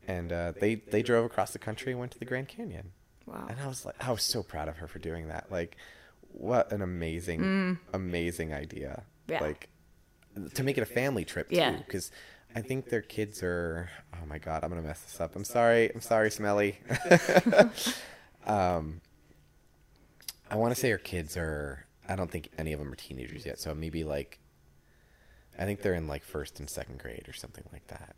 and uh, they they drove across the country and went to the Grand Canyon. Wow. And I was like, I was so proud of her for doing that. Like, what an amazing, amazing idea. Mm. Yeah. Like, to make it a family trip too, Yeah. because. I think their kids are. Oh my god, I'm gonna mess this up. I'm sorry. I'm sorry, Smelly. um, I want to say her kids are. I don't think any of them are teenagers yet. So maybe like. I think they're in like first and second grade or something like that.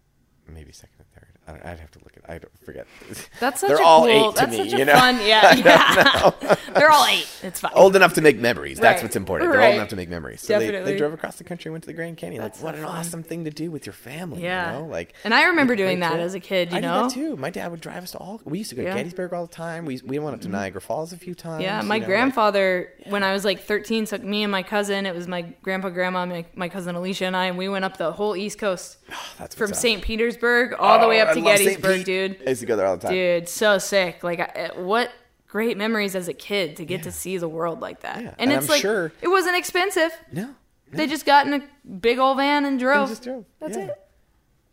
Maybe second and third. I don't, I'd have to look at. I don't forget. That's such they're a all cool. eight to that's me. such a you know, fun. Yeah, yeah. They're all eight. It's fine. old enough to make memories. That's Right. what's important. They're Right. old enough to make memories. So they, they drove across the country, and went to the Grand Canyon. That's like, what so an fun. awesome thing to do with your family. Yeah. You know? Like, And I remember doing that as a kid. You I know. did that too. My dad would drive us to all. We used to go Yeah. Mm-hmm. to Gettysburg all the time. We we went up to Niagara Falls a few times. Yeah, you my know, like- grandfather, when I was like 13, took me and my cousin. It was my grandpa, grandma, my, my cousin Alicia, and I, and we went up the whole East Coast Oh, that's from. St. Petersburg all the way Oh, up I to. Gettysburg, Pete. dude. I used to go there all the time. Dude, so sick. Like, I, what great memories as a kid to get to see the world like that. Yeah, And, and it's I'm like, sure- it wasn't expensive. No, They just got in a big old van and drove. just drove. That's Yeah. it.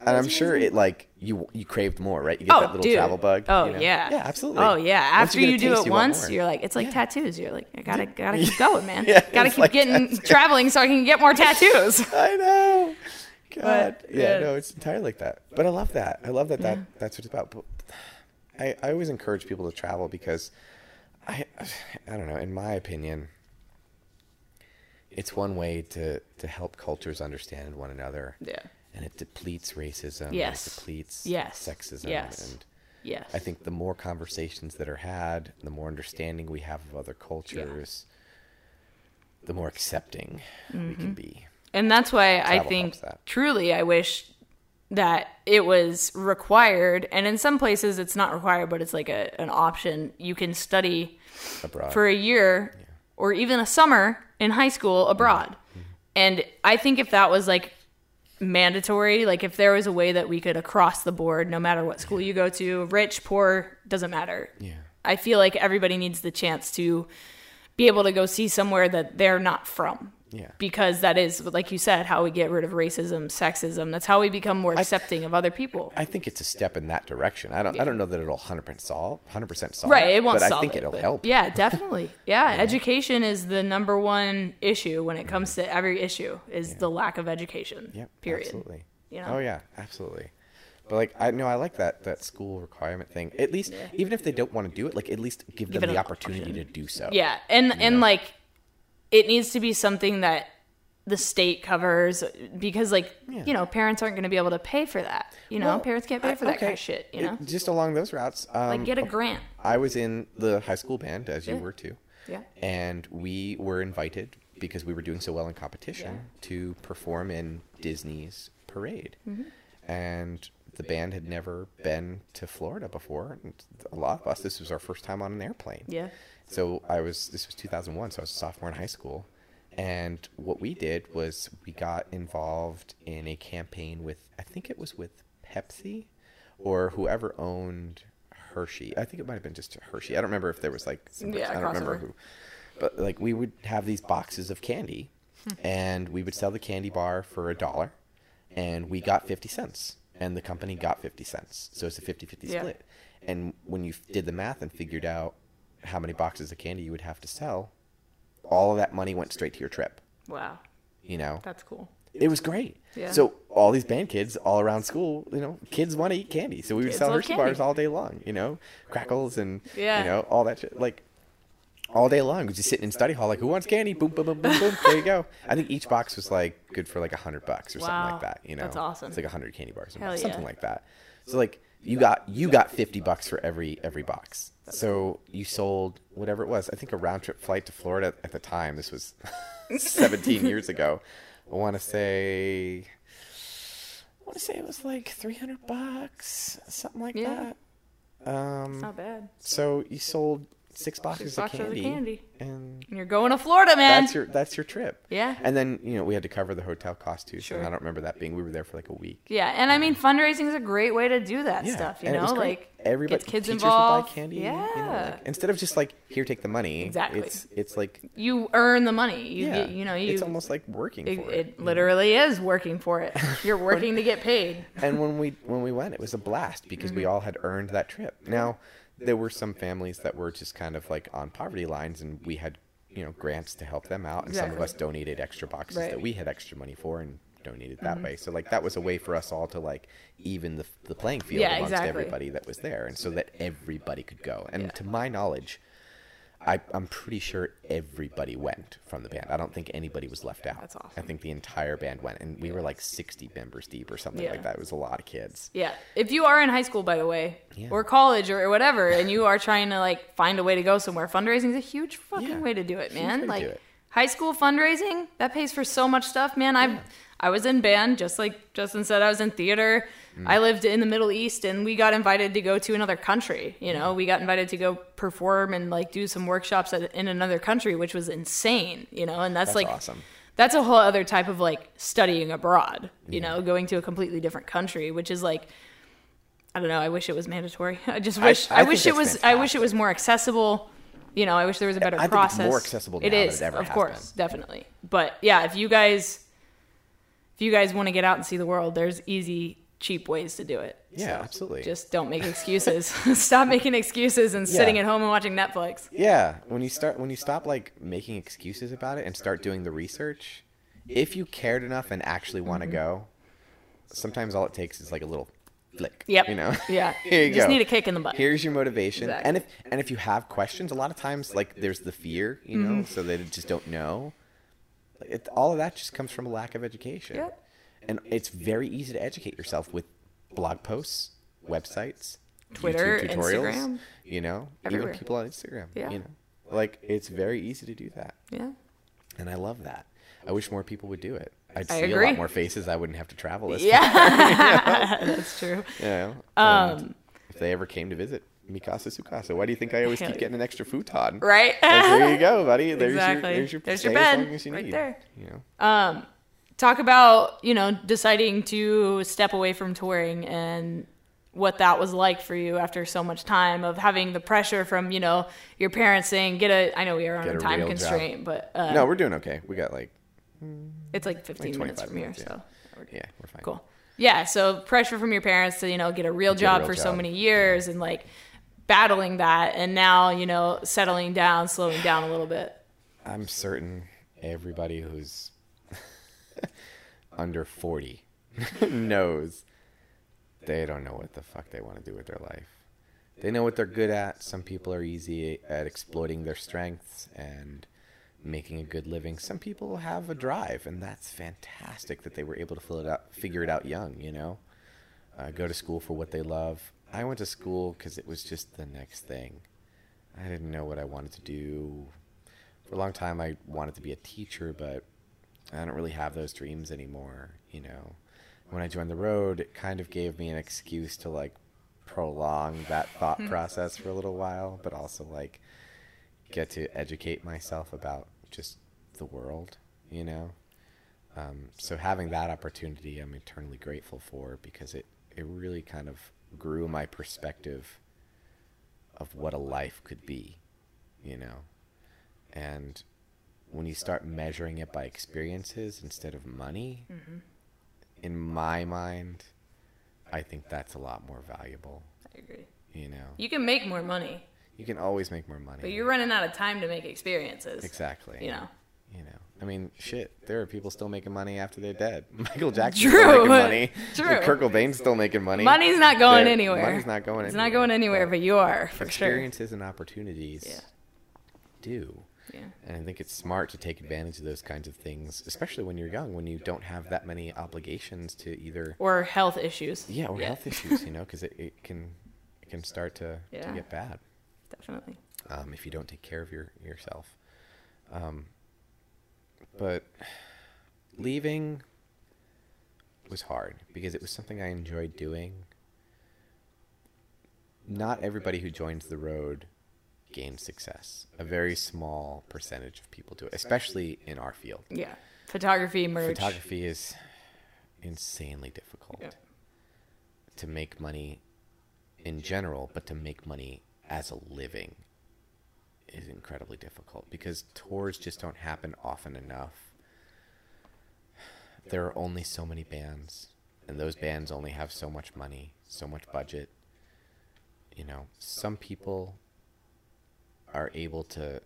and I'm sure it like you you craved more, right? You get Oh, that little dude. travel bug. Oh you know? yeah. yeah, absolutely. Oh yeah. After a you do it want once, you're like, it's like Yeah. tattoos. You're like, I gotta gotta keep going, man. Yeah, gotta keep like getting traveling so I can get more tattoos. I know. God. But, yeah, yeah. no, it's entirely like that. But I love that. I love that, that that's what it's about. But I, I always encourage people to travel because I I don't know, in my opinion, it's one way to, to help cultures understand one another. Yeah. And it depletes racism. Yes. It depletes Yes. sexism. Yes. And Yes. I think the more conversations that are had, the more understanding we have of other cultures, the more accepting we Mm-hmm. can be. And that's why I think truly I wish that it was required and in some places it's not required but it's like a, an option you can study Abroad. for a year or even a summer in high school abroad Mm-hmm. and i think if that was like mandatory like if there was a way that we could across the board no matter what school you go to rich poor doesn't matter yeah. I feel like everybody needs the chance to be able to go see somewhere that they're not from. Yeah. Because that is, like you said, how we get rid of racism, sexism. That's how we become more accepting of other people. I think it's a step in that direction. I don't. I don't know that it'll hundred percent solve. Hundred percent solve. right. It won't But solve I think it, it'll but help. Yeah, definitely. Yeah, education is the number one issue when it comes mm-hmm. to every issue is the lack of education. Yep. Period. Absolutely. You know? Oh yeah. Absolutely. But like I know I like that that school requirement thing. At least even if they don't want to do it, like at least give, Give them it the an opportunity to do so. Yeah, and and like it needs to be something that the state covers because like Yeah. you know parents aren't going to be able to pay for that. You know, Well, parents can't pay I- for that okay. kind of shit. You know, just along those routes. Um, like get a grant. I was in the high school band, as you Yeah. were too. Yeah. And we were invited because we were doing so well in competition to perform in Disney's parade. Mm-hmm. And the band had never been to Florida before. And a lot of us, this was our first time on an airplane. Yeah. So I was, this was 2001, so I was a sophomore in high school. And what we did was we got involved in a campaign with, I think it was with Pepsi or whoever owned Hershey. I think it might have been just Hershey. I don't remember if there was like, some, Yeah, I don't remember who. But like we would have these boxes of candy hmm. and we would sell the candy bar for a dollar and we got 50 cents and the company got 50 cents. So it's a 50-50 Yeah. split. And when you did the math and figured out how many boxes of candy you would have to sell, all of that money went straight to your trip. Wow, You know, that's cool. it was great. Yeah. So all these band kids all around school, you know, kids want to eat candy, so we would Kids sell Hershey candy. bars all day long. You know, Krackels and Yeah. you know all that shit. Like all day long, just sitting in study hall, like, who wants candy? Boom, boom, boom, boom, boom. There you go. I think each box was like good for like a hundred bucks or something like that. You know, That's awesome. It's like a hundred candy bars, Hell something yeah. like that. So like you got you got fifty bucks for every every box. So you sold whatever it was. I think a round trip flight to Florida at the time. This was seventeen years ago. I want to say. I want to say it was like three hundred bucks, something like Yeah. that. Um, It's not bad. so you sold six boxes, boxes of, of candy, candy. and you're going to Florida, man. that's your that's your trip. Yeah. And then you know we had to cover the hotel cost too. So Sure. I don't remember that being. We were there for like a week. yeah, and I mean fundraising is a great way to do that Yeah, stuff. You and know, like everybody, gets kids involved. buy candy. Yeah, you know, like, instead of just like here, take the money. Exactly. It's it's like you earn the money. You yeah, get, you know, you it's almost like working it, for it it. literally is working for it. You're working to get paid. and when we when we went, it was a blast because we Mm-hmm. all had earned that trip. Now, there were some families that were just kind of like on poverty lines, and we had you know grants to help them out, and some of us donated extra boxes Right. that we had extra money for and donated that mm-hmm. way. So like that was a way for us all to like even the the playing field Yeah, amongst exactly. everybody that was there, and so that everybody could go. And Yeah. to my knowledge. I, I'm pretty sure everybody went from the band. I don't think anybody was left out. That's I think the entire band went, and we were like 60 members deep or something Yeah. like that. It was a lot of kids. Yeah. If you are in high school, by the way, Yeah. or college or whatever, and you are trying to like find a way to go somewhere, fundraising is a huge fucking Yeah. way to do it, Huge man. way to Like do it. high school fundraising, that pays for so much stuff, man. I've I was in band, just like Justin said, I was in theater. Mm. I lived in the Middle East and we got invited to go to another country. You know, we got invited to go perform and like do some workshops at, in another country, which was insane, you know, and that's, That's like awesome. that's a whole other type of like studying abroad you know? Going to a completely different country which is like i don't know i wish it was mandatory. I just wish I i, think wish it was i wish it was more accessible you know? I wish there was a better I think it's process. more accessible it now than it ever of has course definitely. But yeah if you guys if you guys want to get out and see the world there's easy cheap ways to do it. Yeah, So absolutely. Just don't make excuses. Stop making excuses and sitting at home and watching Netflix. Yeah, when you start when you stop like making excuses about it and start doing the research, if you cared enough and actually want Mm-hmm. to go, sometimes all it takes is like a little flick. Yep. You know. Yeah. Here you just go. need a kick in the butt. Here's your motivation. Exactly. And if and if you have questions, a lot of times like there's the fear, you know, Mm-hmm. so they just don't know. It, all of that just comes from a lack of education. Yep. And it's very easy to educate yourself with blog posts, websites, Twitter, YouTube tutorials, Instagram, you know, everywhere. even people on Instagram, Yeah. you know. Like it's very easy to do that. Yeah. And I love that. I wish more people would do it. I'd I see a lot more faces. I wouldn't have to travel as far. Yeah. That's true. You know? Um, if they ever came to visit Mikasa Sukasa, why do you think I always keep getting an extra futon? Right? Like, there you go, buddy. There's Exactly. your there's your, There's your as bed, long as you right need, there. You know. Talk about you know deciding to step away from touring and what that was like for you after so much time of having the pressure from you know your parents saying get a i know we are on a a time real job. constraint but uh, no, we're doing okay. We got like it's like 15 minutes 25 from here yeah. so yeah, we're fine. cool yeah so pressure from your parents to you know get a real Get a job real for so many years and like battling that and now you know settling down slowing down a little bit I'm certain everybody who's under 40 knows they don't know what the fuck they want to do with their life. They know what they're good at. Some people are easy at exploiting their strengths and making a good living. Some people have a drive, and that's fantastic that they were able to it out, figure it out young. You know, uh, go to school for what they love. I went to school because it was just the next thing. I didn't know what I wanted to do. For a long time, I wanted to be a teacher, but I don't really have those dreams anymore. You know, when I joined the road, it kind of gave me an excuse to like prolong that thought process for a little while, but also like get to educate myself about just the world, you know. Um, so having that opportunity, I'm eternally grateful for because it it really kind of grew my perspective of what a life could be, you know. And when you start measuring it by experiences instead of money, mm-hmm. in my mind, I think that's a lot more valuable. i agree You know, you can make more money you can always make more money. but you're running out of time to make experiences exactly. you know You know, I mean, shit. There are people still making money after they're dead. Michael Jackson True. still making money. True. Kurt Cobain's still making money. Money's not going They're- anywhere. Money's not going. It's anywhere. not going anywhere, but you are for sure. experiences and opportunities Yeah. do. Yeah. And I think it's smart to take advantage of those kinds of things, especially when you're young, when you don't have that many obligations to either Or health issues. yeah or health issues, you know, because it, it can it can start to, Yeah. to get bad Definitely. um, if you don't take care of your yourself. Um, but leaving was hard because it was something I enjoyed doing. Not everybody who joins the road gains success. A very small percentage of people do it, especially in our field. Yeah. Photography, merch. Photography is insanely difficult Yeah. to make money in general, but to make money as a living is incredibly difficult because tours just don't happen often enough. There are only so many bands, and those bands only have so much money, so much budget. You know, some people are able to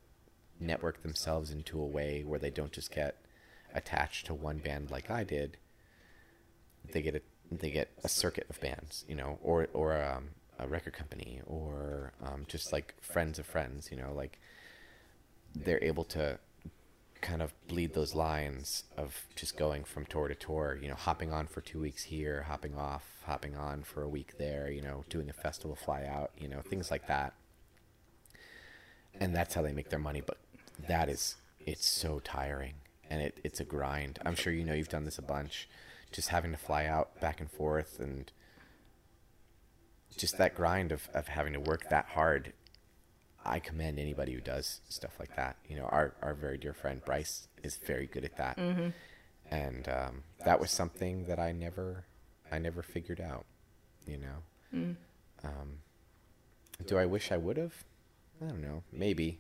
network themselves into a way where they don't just get attached to one band like I did. They get a they get a circuit of bands, you know, or or um, a record company, or um, just like friends of friends, you know, like they're able to kind of bleed those lines of just going from tour to tour, you know, hopping on for two weeks here, hopping off, hopping on for a week there, you know, doing a festival fly out, you know, things like that. And that's how they make their money. But that is, it's so tiring and it, it's a grind. I'm sure you know you've done this a bunch, just having to fly out back and forth and just that grind of, of having to work that hard I commend anybody who does stuff like that. You know, our, our very dear friend Bryce is very good at that, and um, that was something that I never I never figured out. You know, um, do I wish I would have? I don't know, maybe,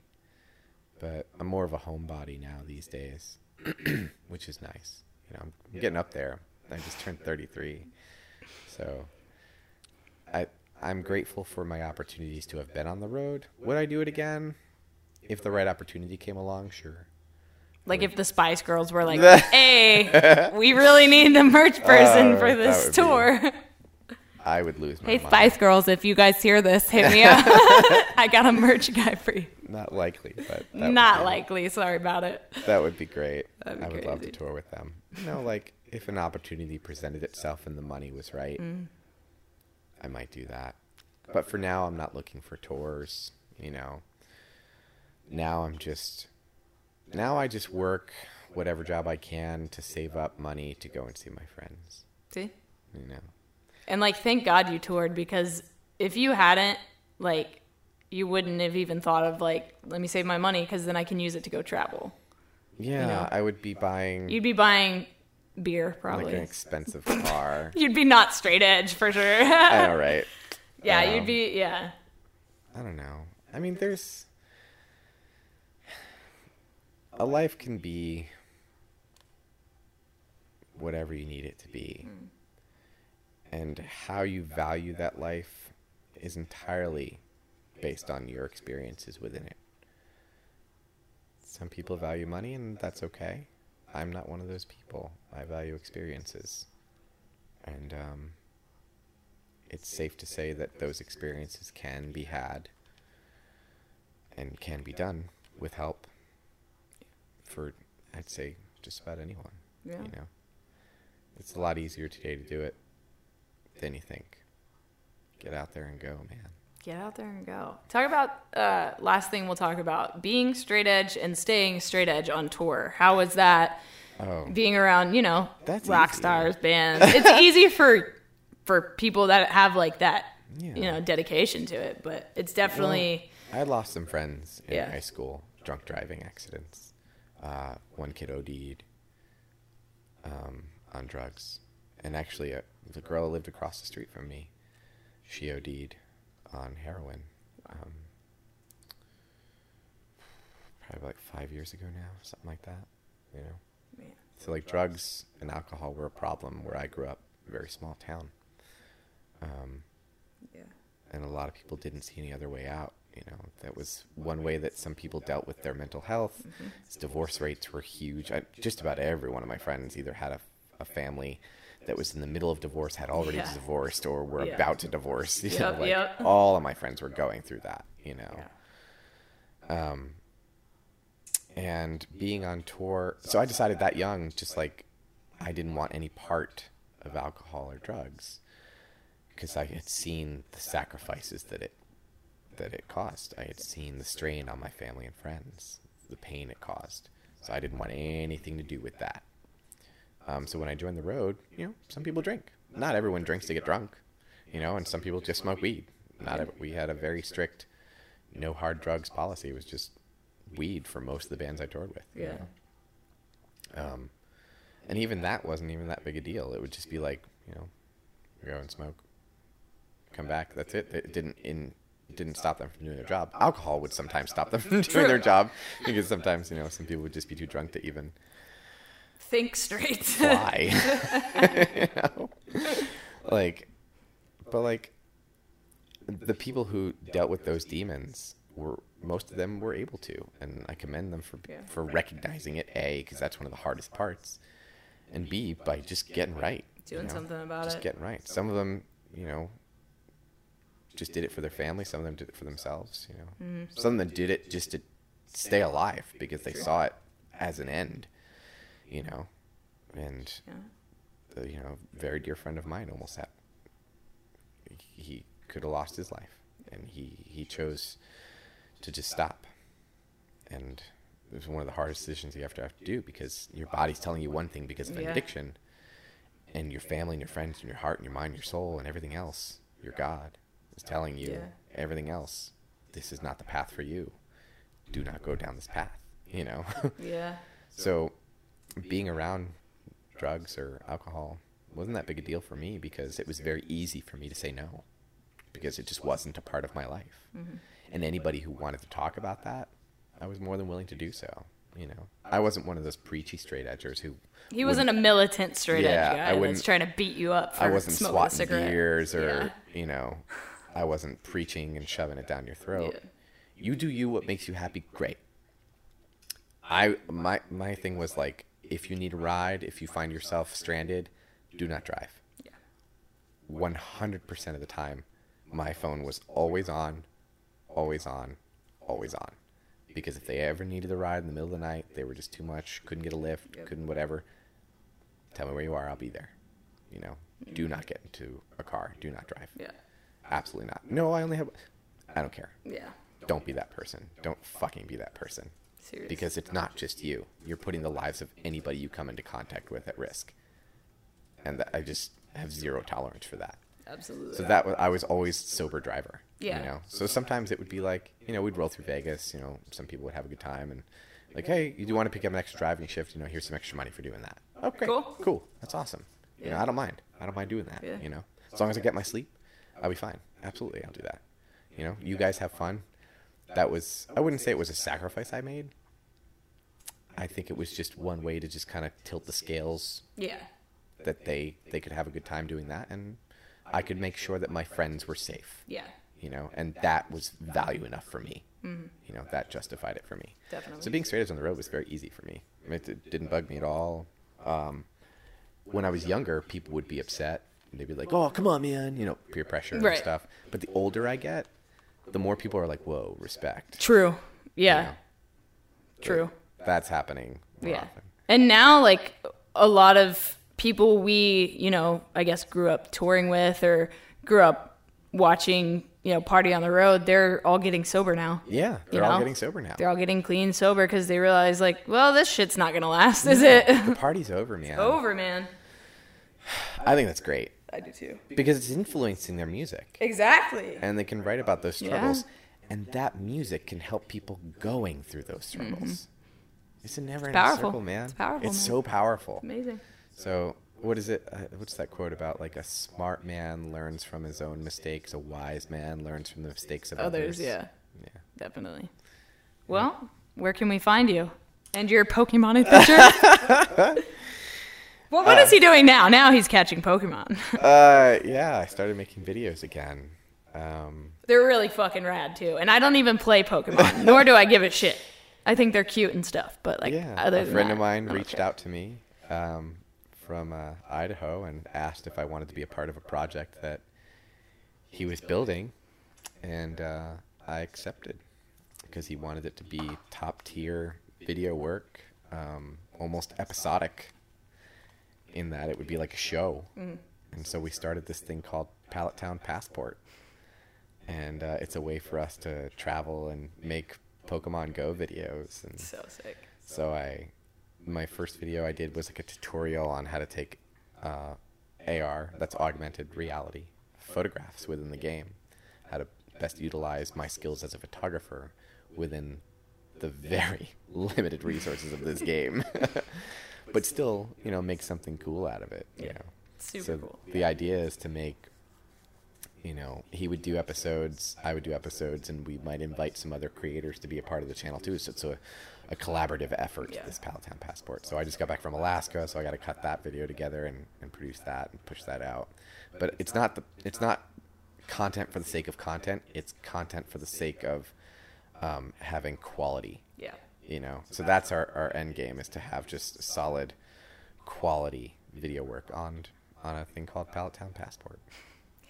but I'm more of a homebody now these days, which is nice. You know, I'm getting up there. I just turned 33. So I I'm grateful for my opportunities to have been on the road. Would I do it again? If the right opportunity came along, sure. Like if the Spice Girls were like, "Hey, we really need a merch oh, person Oh, for this would be- tour." I would lose my hey, mind. Spice Girls, if you guys hear this, hit me up. I got a merch guy for you. Not likely, but that would Not be- likely. Sorry about it. that would be great. That'd be I would love to crazy. tour with them. You know, like if an opportunity presented itself and the money was right, Mm. I might do that. But for now, I'm not looking for tours. You know, now I'm just now I just work whatever job I can to save up money to go and see my friends. See? You know, And like, thank God you toured because if you hadn't, like, you wouldn't have even thought of like, let me save my money because then I can use it to go travel. yeah, know. I would be buying You'd be buying beer like probably. an expensive car. You'd be not straight edge for sure. I know, right? yeah, Um, you'd be yeah. I don't know. I mean, there's a life can be whatever you need it to be. And how you value that life is entirely based on your experiences within it. Some people value money, and that's okay. I'm not one of those people. I value experiences. And um, it's safe to say that those experiences can be had and can be done with help for, I'd say, just about anyone. Yeah. You know, it's a lot easier today to do it than you think. Get out there and go, man. Get out there and go. Talk about uh, last thing we'll talk about being straight edge and staying straight edge on tour. How was that? Oh, Being around, you know, That's rock easy. stars, bands. It's easy for for people that have like that, you know, dedication to it. But it's definitely I lost some friends in Yeah. high school, drunk driving accidents. Uh, one kid OD'd um, on drugs. And actually, uh, the girl who lived across the street from me, she OD'd on heroin. Um, probably like five years ago now, something like that. You know? Man. So, like, drugs and alcohol were a problem where I grew up, a very small town. Um, yeah. and a lot of people didn't see any other way out. You know, that was one way that some people dealt with their mental health. Is divorce rates were huge. I, just about every one of my friends either had a, a family that was in the middle of divorce, had already Yeah. divorced, or were Yeah. about to divorce. You know, like, yep. All of my friends were going through that. You know, Yeah. um, and being on tour. So I decided that young, just like I didn't want any part of alcohol or drugs because I had seen the sacrifices that it that it caused. I had seen the strain on my family and friends, the pain it caused. So I didn't want anything to do with that. Um, so when I joined the road, you know, some people drink. Not everyone drinks to get drunk, you know, and some people just smoke weed. Not ev- we had a very strict no hard drugs policy. It was just weed for most of the bands I toured with. you Yeah. know. Um, and even that wasn't even that big a deal. It would just be like, you know, go and smoke, come back. That's it. It didn't in it didn't stop them from doing their job. Alcohol would sometimes stop them from doing their job because sometimes you know some people would just be too drunk to even Think straight. fly. you know? Like, but like, the people who dealt with those demons were most of them were able to, and I commend them for Yeah. for recognizing it. A, because that's one of the hardest parts, and B, by just getting right. you Doing know? something about just it. Just getting right. Some of them, you know, just did it for their family. Some of them did it for themselves. You know, Mm-hmm. some of them did it just to stay alive because they saw it as an end. You know, and Yeah. you know, very dear friend of mine almost had. He could have lost his life, and he he chose to just stop. And it was one of the hardest decisions you have to have to do because your body's telling you one thing because of an Yeah. addiction, and your family and your friends and your heart and your mind, your soul, and everything else, your God, is telling you Yeah. everything else. This is not the path for you. Do not go down this path. You know. Yeah. So, being around drugs or alcohol wasn't that big a deal for me because it was very easy for me to say no because it just wasn't a part of my life. Mm-hmm. And anybody who wanted to talk about that, I was more than willing to do so. You know, I wasn't one of those preachy straight edgers who He wasn't a militant straight Yeah, edge I guy that's wouldn't- trying to beat you up for I wasn't swatting beers or Yeah. you know, I wasn't preaching and shoving it down your throat. Yeah. You do you. What makes you happy? Great. I my my thing was like, if you need a ride, if you find yourself stranded, do not drive. Yeah. One hundred percent of the time, my phone was always on, always on, always on. Because if they ever needed a ride in the middle of the night, they were just too much, couldn't get a lift, Yep. couldn't whatever. Tell me where you are, I'll be there. You know, do mm-hmm. not get into a car. Do not drive. Yeah. Absolutely not. No, I only have. I don't care. Yeah. Don't be that person. Don't fucking be that person. Seriously. Because it's not just you. You're putting the lives of anybody you come into contact with at risk. And I just have zero tolerance for that. Absolutely. So that was I was always sober driver. Yeah. You know. So sometimes it would be like, you know, we'd roll through Vegas, you know, some people would have a good time and like, hey, you do want to pick up an extra driving shift, you know, here's some extra money for doing that. Oh great. Cool. Cool. That's awesome. Yeah. You know, I don't mind. I don't mind doing that. Yeah. You know. As long as I get my sleep, I'll be fine. Absolutely I'll do that. You know, you guys have fun. That was I wouldn't say it was a sacrifice I made. I think it was just one way to just kind of tilt the scales yeah. that they they could have a good time doing that and I could make sure that my friends were safe Yeah. you know and that was value enough for me you know that justified it for me. Definitely. so being straight edge on the road was very easy for me. I mean, it didn't bug me at all. um, when I was younger people would be upset. and they'd be like oh come on man you know peer pressure and Right. stuff. But the older I get the more people are like whoa respect True. Yeah. you know? True. that's happening Yeah. often. And now, like, a lot of people we, you know, I guess grew up touring with or grew up watching, you know, Party on the Road, they're all getting sober now. yeah they're all know? getting sober now They're all getting clean sober because they realize, like, well, this shit's not going to last, is it? the party's over man Over, man. I think that's great I do too. because it's influencing their music Exactly. and they can write about those Yeah. struggles and that music can help people going through those struggles it's a never ending Mm-hmm. circle man It's powerful, It's man. so powerful Amazing. so what is it uh, what's that quote about like a smart man learns from his own mistakes a wise man learns from the mistakes of others, Others, yeah, yeah definitely. Well, where can we find you? And your Pokemon adventure? well, what is he doing now? Now he's catching Pokemon. uh yeah i started making videos again um they're really fucking rad too. And I don't even play Pokemon, nor do I give a shit. I think they're cute and stuff, but like yeah other a friend that, of mine reached care. out to me um, from uh, idaho and asked if i wanted to be a part of a project that he was building and uh, i accepted because he wanted it to be top tier video work um, almost episodic in that it would be like a show Mm. and so we started this thing called pallet town passport and uh, it's a way for us to travel and make pokemon go videos and So sick. so I, my first video I did was like a tutorial on how to take uh, AR, that's augmented reality, photographs within the game, how to best utilize my skills as a photographer within the very limited resources of this game, but still, you know, make something cool out of it. You know, Super so cool. the idea is to make you know, he would do episodes, I would do episodes, and we might invite some other creators to be a part of the channel too. So it's a, a collaborative effort, Yeah. this Pallet Town Passport. So I just got back from Alaska, so I got to cut that video together and, and produce that and push that out. But it's not the it's not content for the sake of content. It's content for the sake of um, having quality. Yeah. You know, so that's our, our end game is to have just solid quality video work on on a thing called Pallet Town Passport.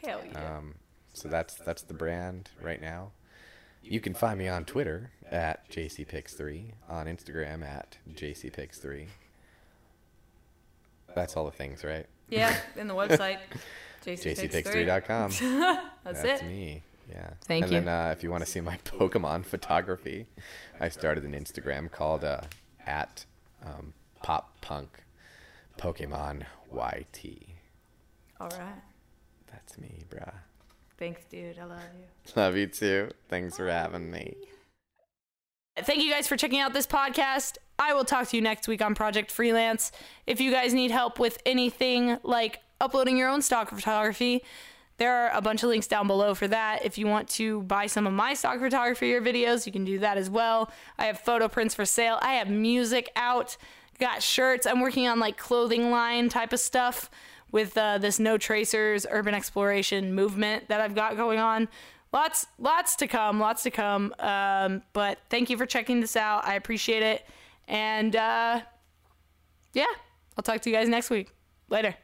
Hell yeah. Um, so that's that's the brand right now. You can find me on Twitter at jcpics3, on Instagram at jcpics3. That's all the things, right? yeah. In the website. JCPics3. jcpics3.com. That's, That's it. me. Yeah. Thank and you. then uh, if you want to see my Pokemon photography, I started an Instagram called uh, at um, pop punk Pokemon YT. All right. That's me, bruh. Thanks, dude. I love you. Love you too. Thanks for having me. Thank you guys for checking out this podcast. I will talk to you next week on Project Freelance. If you guys need help with anything like uploading your own stock photography, there are a bunch of links down below for that. If you want to buy some of my stock photography or videos, you can do that as well. I have photo prints for sale. I have music out, got shirts. I'm working on like clothing line type of stuff with uh, this no tracers urban exploration movement that I've got going on. Lots, lots to come, lots to come. Um, but thank you for checking this out. I appreciate it. And uh, yeah, I'll talk to you guys next week. Later.